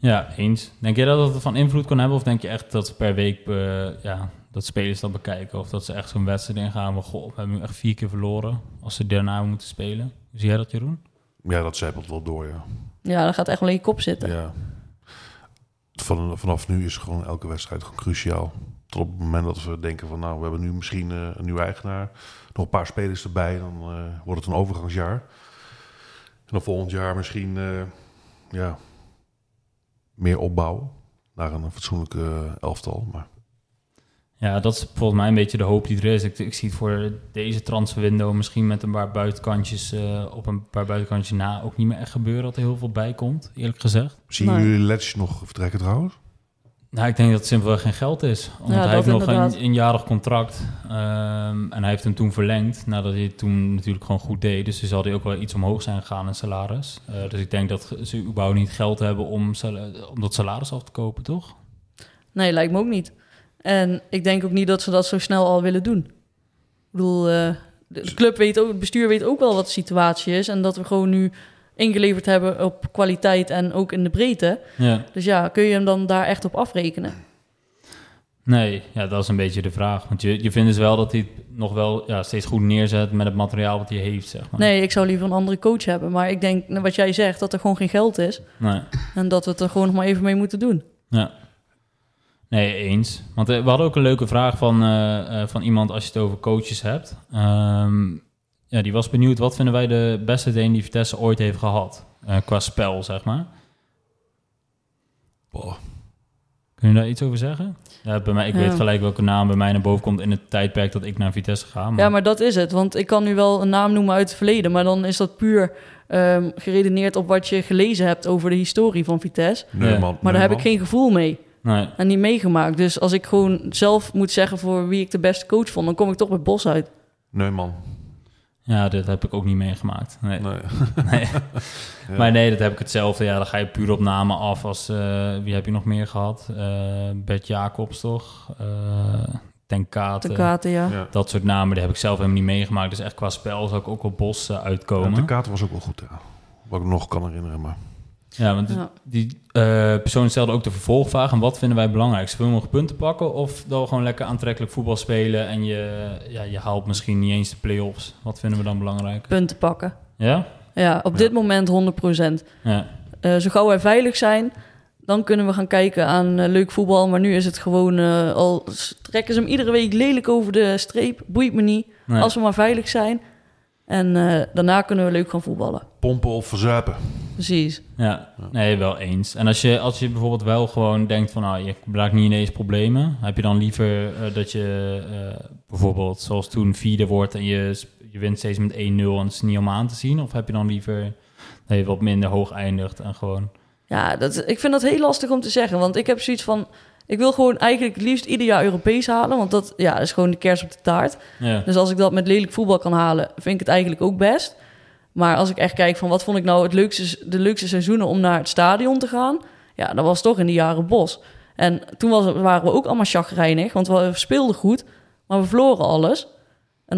Ja eens. Denk je dat het van invloed kan hebben, of denk je echt dat ze per week eh, ja, dat spelers dat bekijken? Of dat ze echt zo'n wedstrijd ingaan van, goh, we hebben nu echt vier keer verloren als ze daarna moeten spelen. Zie jij dat, Jeroen?
Ja, dat zijpelt wel door, ja.
Ja, dan gaat echt wel in je kop zitten.
ja. Van, vanaf nu is gewoon elke wedstrijd gewoon cruciaal. Tot op het moment dat we denken van... nou, we hebben nu misschien eh, een nieuwe eigenaar. Nog een paar spelers erbij. Dan eh, wordt het een overgangsjaar. En dan volgend jaar misschien... eh, ja, meer opbouwen. Naar een fatsoenlijke eh, elftal. Maar
Ja, dat is volgens mij een beetje de hoop die er is. Ik, ik zie het voor deze transferwindow misschien met een paar buitenkantjes eh, op een paar buitenkantjes na ook niet meer echt gebeuren dat er heel veel bij komt, eerlijk gezegd.
zien
Nee.
jullie Letch nog vertrekken trouwens?
Nou, ik denk dat het simpelweg geen geld is. Omdat
Ja,
hij heeft nog
inderdaad.
een eenjarig contract. ehm, en hij heeft hem toen verlengd. Nadat hij het toen natuurlijk gewoon goed deed. Dus er zal hij ook wel iets omhoog zijn gegaan in salaris. Eh, dus ik denk dat ze überhaupt niet geld hebben om, om dat salaris af te kopen, toch?
Nee, lijkt me ook niet. En ik denk ook niet dat ze dat zo snel al willen doen. Ik bedoel, eh, de club weet ook, het bestuur weet ook wel wat de situatie is. En dat we gewoon nu ingeleverd hebben op kwaliteit en ook in de breedte.
Ja.
Dus ja, kun je hem dan daar echt op afrekenen?
Nee, ja, dat is een beetje de vraag. Want je, je vindt dus wel dat hij het nog wel ja, steeds goed neerzet met het materiaal wat hij heeft, zeg maar.
Nee, ik zou liever een andere coach hebben. Maar ik denk, wat jij zegt, dat er gewoon geen geld is.
Nee.
En dat we het er gewoon nog maar even mee moeten doen.
Ja. Nee, eens. Want eh, we hadden ook een leuke vraag van, eh, eh, van iemand als je het over coaches hebt. Ehm, ja, die was benieuwd, wat vinden wij de beste teen die Vitesse ooit heeft gehad? Eh, qua spel, zeg maar.
Boah.
Kun je daar iets over zeggen? Ja, bij mij, ik
Ja.
weet gelijk welke naam bij mij naar boven komt in het tijdperk dat ik naar Vitesse ga. Maar,
Ja, maar dat is het. Want ik kan nu wel een naam noemen uit het verleden. Maar dan is dat puur ehm, geredeneerd op wat je gelezen hebt over de historie van Vitesse.
Neumann.
Maar daar heb ik geen gevoel mee.
Nee,
En niet meegemaakt. Dus als ik gewoon zelf moet zeggen voor wie ik de beste coach vond, dan kom ik toch bij Bos uit.
Neumann.
Ja, dit heb ik ook niet meegemaakt. Nee. (laughs)
Nee.
Nee.
Ja.
Maar nee, dat heb ik hetzelfde. Ja, dan ga je puur op namen af als... eh, wie heb je nog meer gehad? Eh Bert Jacobs, toch? Eh Ten Kate.
De kaarten, ja.
Ja.
Dat soort namen, die heb ik zelf helemaal niet meegemaakt. Dus echt qua spel zou ik ook op Bos uitkomen.
de kaart was ook wel goed, ja. Wat ik nog kan herinneren, maar...
Ja, want
Ja.
die eh, persoon stelde ook de vervolgvraag. En wat vinden wij belangrijk? Veel nog punten pakken of we gewoon lekker aantrekkelijk voetbal spelen en je, ja, je haalt misschien niet eens de play-offs? Wat vinden we dan belangrijk?
Punten pakken.
Ja?
Ja, op
Ja.
dit moment 100%.
Ja.
Eh zo gauw wij veilig zijn, dan kunnen we gaan kijken aan eh, leuk voetbal. Maar nu is het gewoon, al trekken ze hem iedere week lelijk over de streep. Boeit me niet,
Nee.
als we maar veilig zijn. En eh, daarna kunnen we leuk gaan voetballen.
Pompen of verzuipen.
Precies.
Ja, nee, wel eens. En als je, als je bijvoorbeeld wel gewoon denkt van, nou, je raakt niet ineens problemen, heb je dan liever eh, dat je eh, bijvoorbeeld zoals toen vierde wordt en je, je wint steeds met 1-0 en het is niet om aan te zien? Of heb je dan liever dat je wat minder hoog eindigt en gewoon...
Ja, dat, ik vind dat heel lastig om te zeggen. Want ik heb zoiets van... Ik wil gewoon eigenlijk het liefst ieder jaar Europees halen. Want dat ja, is gewoon de kers op de taart.
Ja,
Dus als ik dat met lelijk voetbal kan halen, vind ik het eigenlijk ook best. Maar als ik echt kijk van wat vond ik nou het leukste, de leukste seizoenen om naar het stadion te gaan... Ja, dat was toch in de jaren Bos. En toen was, waren we ook allemaal chagrijnig, want we speelden goed. Maar we verloren alles. En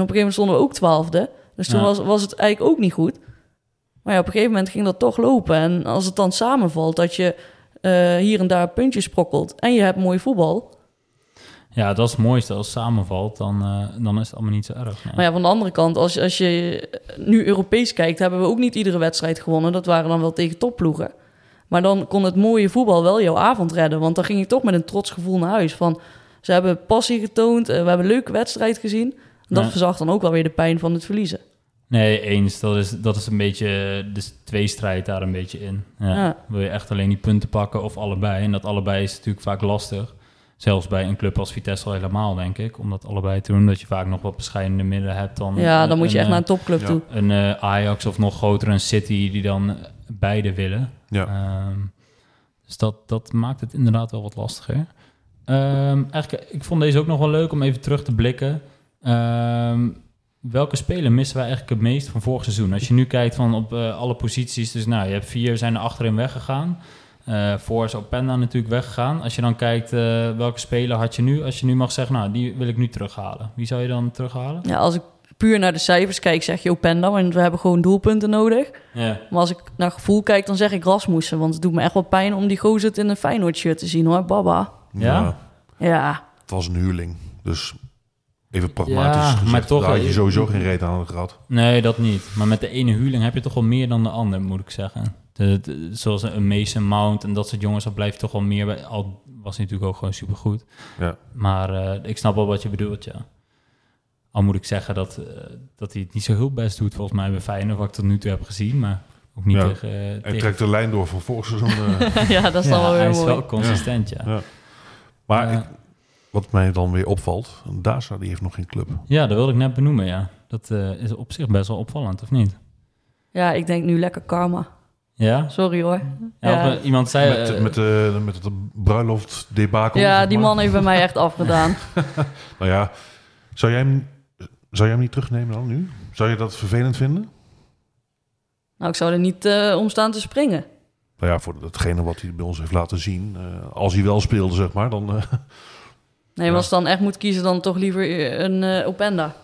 op een gegeven moment stonden we ook twaalfde. Dus toen
Ja.
was, was het eigenlijk ook niet goed. Maar ja, op een gegeven moment ging dat toch lopen. En als het dan samenvalt dat je eh, hier en daar puntjes sprokkelt... en je hebt mooi voetbal...
ja, dat is het mooiste. Als het samenvalt, dan, eh, dan is het allemaal niet zo erg. nee.
Maar ja, van de andere kant, als, als je nu Europees kijkt, hebben we ook niet iedere wedstrijd gewonnen. Dat waren dan wel tegen topploegen. Maar dan kon het mooie voetbal wel jouw avond redden. Want dan ging je toch met een trots gevoel naar huis. Van, ze hebben passie getoond, eh, we hebben een leuke wedstrijd gezien. En dat verzacht dan ook wel weer de pijn van het verliezen.
Nee, eens. Dat is, dat is een beetje de tweestrijd daar een beetje in. Ja.
Ja.
Wil je echt alleen die punten pakken of allebei? En dat allebei is natuurlijk vaak lastig. Zelfs bij een club als Vitesse al helemaal, denk ik. Om dat allebei te doen, dat je vaak nog wat bescheidende middelen hebt dan...
Ja,
een-
dan moet je
een,
echt naar
eh,
een topclub
ja.
toe.
Een eh, Ajax of nog groter een City die dan eh, beide willen.
Ja.
Ehm, dus dat, dat maakt het inderdaad wel wat lastiger. Ehm, eigenlijk, ik vond deze ook nog wel leuk om even terug te blikken. Ehm, welke speler missen wij eigenlijk het meest van vorig seizoen? Als je nu kijkt van op eh, alle posities, dus nou, je hebt vier zijn er achterin weggegaan. Eh voor is Openda natuurlijk weggegaan. Als je dan kijkt, eh, welke speler had je nu? Als je nu mag zeggen, nou, die wil ik nu terughalen. Wie zou je dan terughalen?
Ja, als ik puur naar de cijfers kijk, zeg je Openda. Want we hebben gewoon doelpunten nodig.
Ja,
Maar als ik naar gevoel kijk, dan zeg ik Rasmussen. Want het doet me echt wel pijn om die gozer in een Feyenoord shirt te zien hoor. Baba.
Ja?
Ja,
Het was een huurling. Dus even pragmatisch
Ja,
gezegd,
maar toch
daar had je
wel-
sowieso geen reet aan gehad.
Nee, dat niet. Maar met de ene huurling heb je toch wel meer dan de ander, moet ik zeggen. De, de- zoals een Mason Mount en dat soort jongens, dat blijft toch wel meer bij. Al was hij natuurlijk ook gewoon supergoed.
Ja.
Maar eh, ik snap wel wat je bedoelt, ja. Al moet ik zeggen dat, eh, dat hij het niet zo heel best doet, volgens mij bij Feyenoord, wat ik tot nu toe heb gezien. Maar ook niet
Ja.
tegen... eh,
Hij
tegen-
trekt de lijn door van vorig seizoen. eh. (laughs)
ja dat is
ja,
dan wel
hij
weer
is
mooi.
wel consistent, ja.
Ja. maar ik, wat mij dan weer opvalt, Daza die heeft nog geen club.
Ja, dat wilde ik net benoemen, ja. Dat eh, is op zich best wel opvallend, of niet?
Ja, ik denk nu lekker karma.
Ja?
Sorry hoor.
ja,
Ja.
of, eh, iemand zei...
met,
eh,
met, de, met het bruiloft debakel.
Ja, die man heeft bij mij echt afgedaan. (laughs) (laughs)
Nou ja, zou jij, hem, zou jij hem niet terugnemen dan nu? Zou je dat vervelend vinden?
Nou, ik zou er niet eh om staan te springen.
Nou ja, voor datgene wat hij bij ons heeft laten zien. eh, als hij wel speelde, zeg maar, dan... eh,
Nee, maar
Ja.
als ik dan echt moet kiezen, dan toch liever een eh Openda.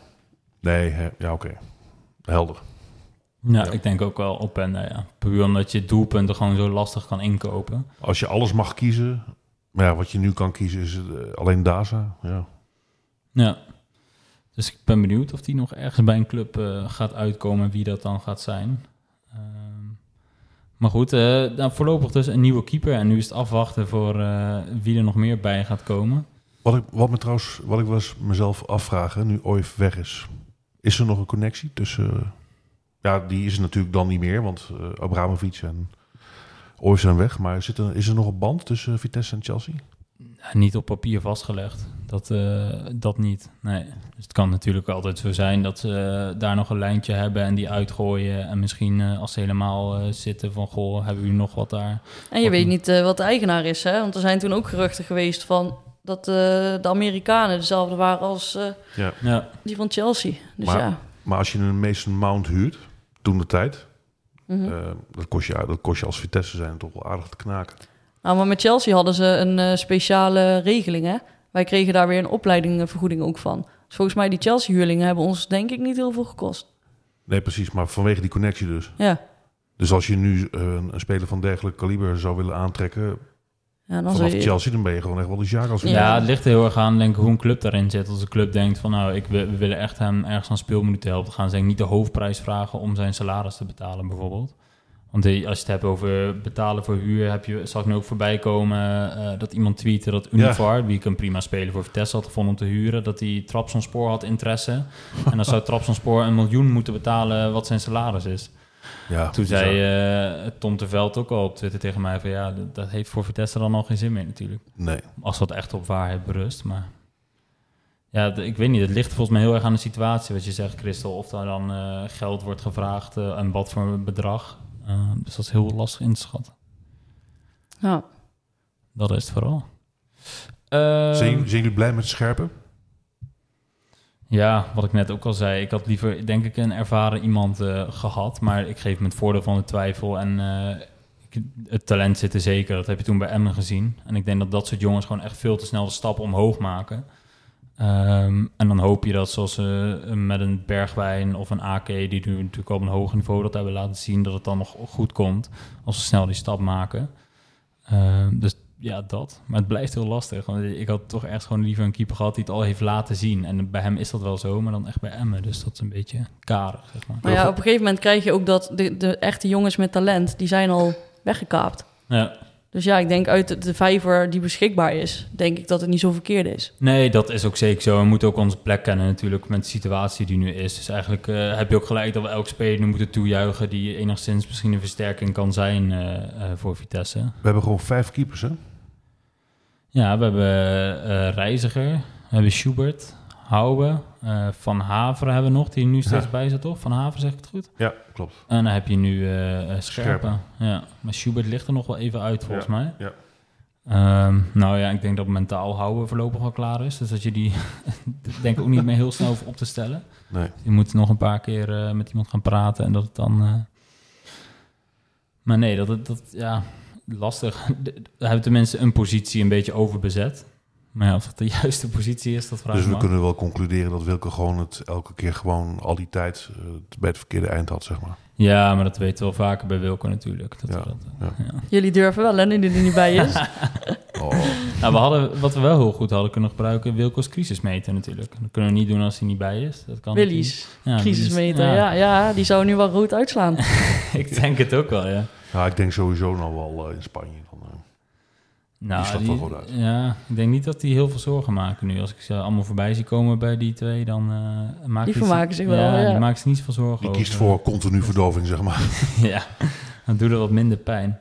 Nee, ja, oké. Helder.
Ja,
Ja.
ik denk ook wel op en ja. Puur omdat je doelpunten gewoon zo lastig kan inkopen.
Als je alles mag kiezen, maar ja, wat je nu kan kiezen is eh, alleen Daza. Ja.
Ja. Dus ik ben benieuwd of die nog ergens bij een club eh, gaat uitkomen en wie dat dan gaat zijn. Ehm, maar goed, eh, nou, voorlopig dus een nieuwe keeper. En nu is het afwachten voor eh, wie er nog meer bij gaat komen.
Wat ik, wat me trouwens, wat ik eens mezelf afvragen, nu Oif weg is, is er nog een connectie tussen? ja, die is er natuurlijk dan niet meer, want eh Abramovic en Oif zijn weg. Maar zit er, is er nog een band tussen Vitesse en Chelsea?
Niet op papier vastgelegd. Dat, eh, dat niet. Nee. Dus het kan natuurlijk altijd zo zijn dat ze eh, daar nog een lijntje hebben en die uitgooien. En misschien eh, als ze helemaal zitten van goh, hebben jullie nog wat daar?
En je weet
niet.
wat de eigenaar is, hè? Want er zijn toen ook geruchten geweest van dat eh, de Amerikanen dezelfde waren als eh,
Ja.
Ja,
die van Chelsea. Dus
Maar-
ja.
Maar als je een Mason Mount huurt, toen de tijd,
Mhm.
eh, dat, kost je, dat kost je als Vitesse zijn toch wel aardig te knaken.
Nou, maar met Chelsea hadden ze een eh, speciale regeling, hè? Wij kregen daar weer een opleidingvergoeding ook van. Dus volgens mij die Chelsea-huurlingen hebben ons denk ik niet heel veel gekost.
Nee, precies, maar vanwege die connectie dus.
Ja,
Dus als je nu een, een speler van dergelijk kaliber zou willen aantrekken
ja dan
vanaf
je...
Chelsea, dan ben je gewoon echt wel de Jacques als
Ja.
Ja, het ligt er heel erg aan denk ik, hoe een club daarin zit. Als een club denkt van nou, ik, wil- we willen echt hem ergens aan speelminuten helpen, dan gaan ze denk ik niet de hoofdprijs vragen om zijn salaris te betalen bijvoorbeeld. Want eh, als je het hebt over betalen voor huur, heb je, zag ik nu ook voorbij komen eh, dat iemand tweette dat Univar, wie ik een prima speler voor Vitesse had gevonden om te huren, dat hij Trabzonspor had interesse. (laughs) en dan zou Trabzonspor een miljoen moeten betalen wat zijn salaris is.
Ja,
Toen
bizar.
zei eh, Tom Terveld ook al op Twitter tegen mij van ja, dat, dat heeft voor Vitesse dan al geen zin meer natuurlijk.
Nee.
Als dat echt op waarheid berust. Maar ja, ik weet niet. Het ligt volgens mij heel erg aan de situatie. Wat je zegt, Christel. Of daar dan eh, geld wordt gevraagd eh, en wat voor een bedrag. Dus dat is heel lastig in te schatten.
Ja.
Dat is het vooral. Eh,
Zijn, jullie- zijn jullie blij met Scherpen?
Ja, wat ik net ook al zei. Ik had liever, denk ik, een ervaren iemand eh, gehad. Maar ik geef hem het voordeel van de twijfel. En eh, ik- het talent zit er zeker. Dat heb je toen bij Emmen gezien. En ik denk dat dat soort jongens gewoon echt veel te snel de stap omhoog maken. Ehm, en dan hoop je dat zoals ze met een Bergwijn of een AK... die nu natuurlijk op een hoger niveau dat hebben laten zien... dat het dan nog goed komt als ze snel die stap maken. Ehm, dus ja, dat. Maar het blijft heel lastig. Want ik had toch echt gewoon liever een keeper gehad die het al heeft laten zien. En bij hem is dat wel zo, maar dan echt bij Emmen. Dus dat is een beetje karig, zeg maar.
Maar ja, op een gegeven moment krijg je ook dat de, de echte jongens met talent, die zijn al weggekaapt.
Ja.
Dus ja, ik denk uit de, de vijver die beschikbaar is, denk ik dat het niet zo verkeerd is.
Nee, dat is ook zeker zo. We moeten ook onze plek kennen natuurlijk met de situatie die nu is. Dus eigenlijk eh, heb je ook gelijk dat we elke speler nu moeten toejuichen... die enigszins misschien een versterking kan zijn eh, eh, voor Vitesse.
We hebben gewoon vijf keepers, hè?
Ja, we hebben eh, Reiziger, we hebben Schubert, Houwe, eh, Van Haveren hebben we nog... die nu steeds
Ja.
bij zit, toch? Van Haveren, zeg ik het goed?
Ja, klopt.
En dan heb je nu eh Scherpen.
Scherpen.
Ja, maar Schubert ligt er nog wel even uit, volgens
Ja,
mij.
ja.
Ehm, nou ja, ik denk dat mentaal houden voorlopig al klaar is. Dus dat je die (laughs) denk ik ook niet meer heel snel op te stellen.
Nee.
Je moet nog een paar keer met iemand gaan praten en dat het dan... Maar nee, dat, dat, dat ja, lastig. (laughs) We hebben tenminste een positie een beetje overbezet. Maar ja, of het de (laughs) juiste positie is, dat vraag
Dus
ik
we
me af.
kunnen wel concluderen dat Wilke gewoon het elke keer gewoon al die tijd eh, bij het verkeerde eind had, zeg maar.
Ja, maar dat weten we wel vaker bij Wilco natuurlijk. Dat
Ja,
dat, eh,
ja.
ja.
Jullie durven wel, hè, nu die er niet bij is. (laughs)
Oh,
Nou, we hadden, wat we wel heel goed hadden kunnen gebruiken, Wilco's crisismeter natuurlijk. Dat kunnen we niet doen als hij niet bij is. Dat kan
Willy's
Ja,
crisismeter, ja. Ja, die zou nu wel rood uitslaan.
ik denk het ook wel, ja.
Ja, ik denk sowieso nog wel eh, in Spanje. Dan, eh,
Nou,
slaat wel goed uit.
Ja, ik denk niet dat die heel veel zorgen maken nu. Als ik ze allemaal voorbij zie komen bij die twee, dan uh, maken
Die vermaken zich wel,
Ja,
ja.
die maken zich niet veel zorgen
die
over.
kiest voor continu verdoving, zeg maar. (laughs)
ja, dan doet het wat minder pijn.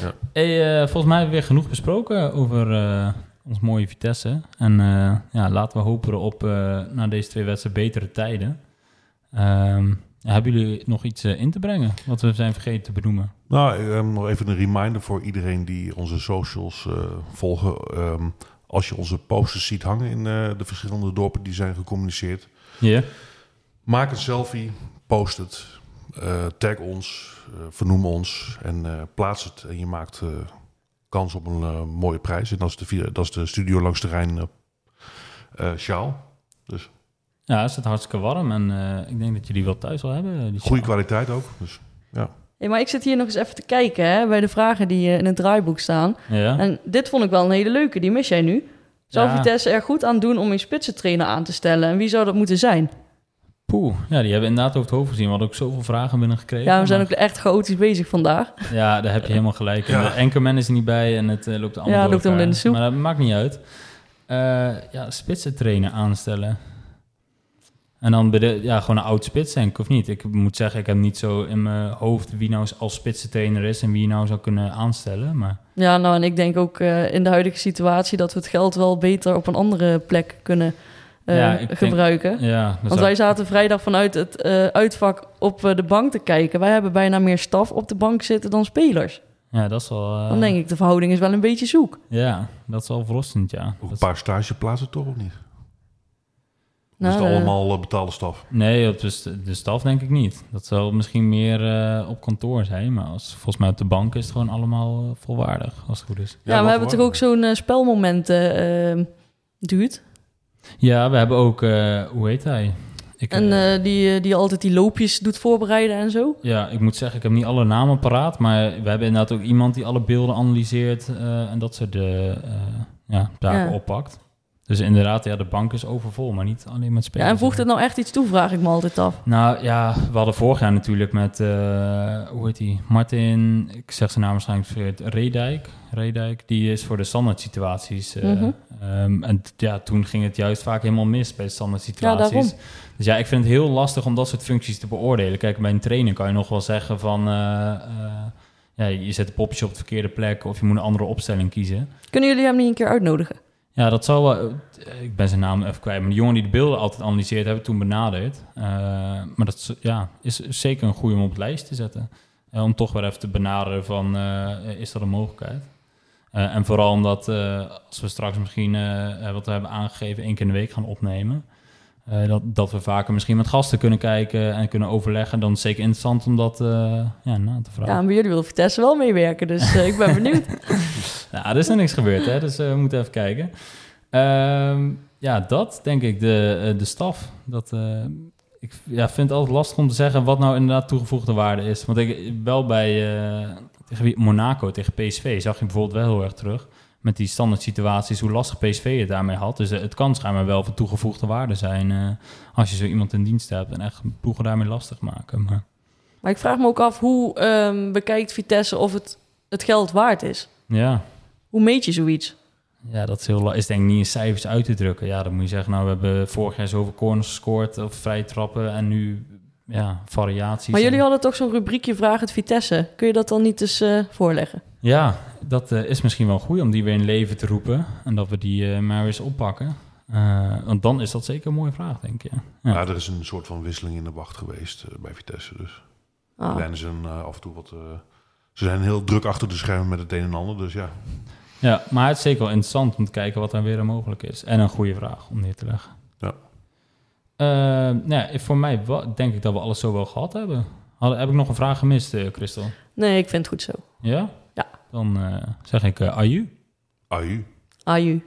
Ja.
Hey, eh, volgens mij hebben we weer genoeg besproken over eh, ons mooie Vitesse. En eh, ja, laten we hopen op eh, na deze twee wedstrijden betere tijden. Ehm, hebben jullie nog iets eh, in te brengen wat we zijn vergeten te benoemen?
Nou, eh, nog even een reminder voor iedereen die onze socials eh, volgen. Ehm, als je onze posters ziet hangen in de verschillende dorpen die zijn gecommuniceerd,
Ja.
maak een selfie, post het, tag ons, vernoem ons en plaats het. En je maakt kans op een mooie prijs. En dat is de, vi- dat is de Studio Langs de Rijn sjaal. Dus
Ja, het zit hartstikke warm en eh, ik denk dat je die wel thuis wil hebben. Die
Goede kwaliteit ook. Dus
Hey, maar ik zit hier nog eens even te kijken hè, bij de vragen die eh, in het draaiboek staan.
Ja.
En dit vond ik wel een hele leuke, die mis jij nu. Zou
Ja.
Vitesse er goed aan doen om een spitsentrainer aan te stellen? En wie zou dat moeten zijn?
Poeh, ja, die hebben inderdaad over het hoofd gezien. We hadden ook zoveel vragen binnengekregen.
Ja, we zijn
maar-
ook echt chaotisch bezig vandaag.
Ja, daar heb je helemaal gelijk.
Ja.
De anchorman is er niet bij en het eh, loopt allemaal
Ja,
door
loopt
elkaar.
in de soep.
Maar dat maakt niet uit. Eh ja, spitsen trainen aanstellen. En dan bij de, ja, gewoon een oud spits denk ik, of niet? Ik moet zeggen, ik heb niet zo in mijn hoofd wie nou als spitsentrainer is en wie je nou zou kunnen aanstellen. Maar
Ja, nou, en ik denk ook eh, in de huidige situatie dat we het geld wel beter op een andere plek kunnen eh,
Ja, ik denk-
gebruiken.
ja, dat
Want
zou-
wij zaten vrijdag vanuit het eh, uitvak op de bank te kijken. Wij hebben bijna meer staf op de bank zitten dan spelers.
ja, dat is wel... eh,
Dan denk ik, de verhouding is wel een beetje zoek.
Ja, dat is wel verrassend, ja.
een paar stageplaatsen toch of niet?
Nou,
is het
eh,
allemaal eh, betaalde staf?
Nee, op de, de staf denk ik niet. Dat zal misschien meer eh, op kantoor zijn. Maar als, volgens mij op de bank is het gewoon allemaal eh, volwaardig, als het goed is.
Ja, we hebben toch ook zo'n spelmomenten eh duurt.
Ja, we hebben ook, eh, hoe heet hij? Ik,
En die, die altijd die loopjes doet voorbereiden en zo.
ja, ik moet zeggen, ik heb niet alle namen paraat. Maar we hebben inderdaad ook iemand die alle beelden analyseert eh, en dat soort de, eh, ja, zaken
Ja.
oppakt. Dus inderdaad, ja, de bank is overvol, maar niet alleen met spelers.
Ja, en voegt het nou echt iets toe, vraag ik me altijd af.
Nou ja, we hadden vorig jaar natuurlijk met, eh, hoe heet die? Martin, ik zeg zijn naam waarschijnlijk verkeerd, Redijk. Redijk, die is voor de standaard situaties. eh,
Mhm.
ehm, en ja, toen ging het juist vaak helemaal mis bij de standaard situaties.
daarom.
Dus ja, ik vind het heel lastig om dat soort functies te beoordelen. Kijk, bij een trainer kan je nog wel zeggen van, eh, ja, je zet een popje op de verkeerde plek of je moet een andere opstelling kiezen.
Kunnen jullie hem niet een keer uitnodigen?
Ja, dat zal wel. eh, Ik ben zijn naam even kwijt. Maar de jongen die de beelden altijd analyseert, hebben toen benaderd. Eh, maar dat ja, is zeker een goede om op het lijst te zetten. Eh, om toch weer even te benaderen van, is dat een mogelijkheid? En vooral omdat, als we straks misschien, wat we hebben aangegeven, één keer in de week gaan opnemen... eh, dat, dat we vaker misschien met gasten kunnen kijken en kunnen overleggen. Dan is het zeker interessant om dat eh, ja, na te vragen.
Ja, maar jullie willen Vitesse wel meewerken, dus eh, ik ben (laughs) benieuwd.
Nou, er is nog niks gebeurd, hè? dus we moeten even kijken. Ehm, ja, dat denk ik, de, de staf. Dat, ik ja, vind het altijd lastig om te zeggen wat nou inderdaad toegevoegde waarde is. Want ik, wel bij tegen Monaco, tegen PSV, zag je bijvoorbeeld wel heel erg terug. Met die standaard situaties, hoe lastig PSV het daarmee had. Dus eh, het kan schijnbaar wel van toegevoegde waarde zijn eh, als je zo iemand in dienst hebt en echt ploegen daarmee lastig maken. Maar
Maar ik vraag me ook af, hoe ehm, bekijkt Vitesse of het het geld waard is?
ja,
Hoe meet je zoiets?
Ja, dat is, heel, is denk ik niet in cijfers uit te drukken. Ja, dan moet je zeggen, nou, we hebben vorig jaar zoveel corners gescoord of vrije trappen en nu ja, variaties.
Maar jullie
En-
hadden toch zo'n rubriekje Vraag het Vitesse. Kun je dat dan niet eens eh, voorleggen?
Ja, dat eh, is misschien wel goed om die weer in leven te roepen en dat we die eh, maar weer eens oppakken. Eh, want dan is dat zeker een mooie vraag, denk ik. Ja. Ja.
Ja. er is een soort van wisseling in de wacht geweest bij Vitesse. Dus
Ah.
Lijn is een, eh, af en toe wat... eh, ze zijn heel druk achter de schermen met het een en ander. Dus ja,
ja, maar het is zeker wel interessant om te kijken wat er weer mogelijk is. En een goede vraag om neer te leggen.
Ja.
Nou ja, voor mij denk ik dat we alles zo wel gehad hebben. Had, heb ik nog een vraag gemist, eh Christel?
Nee, ik vind het goed zo. Ja?
Dan eh, zeg ik uh, aju.
aju.
Aju.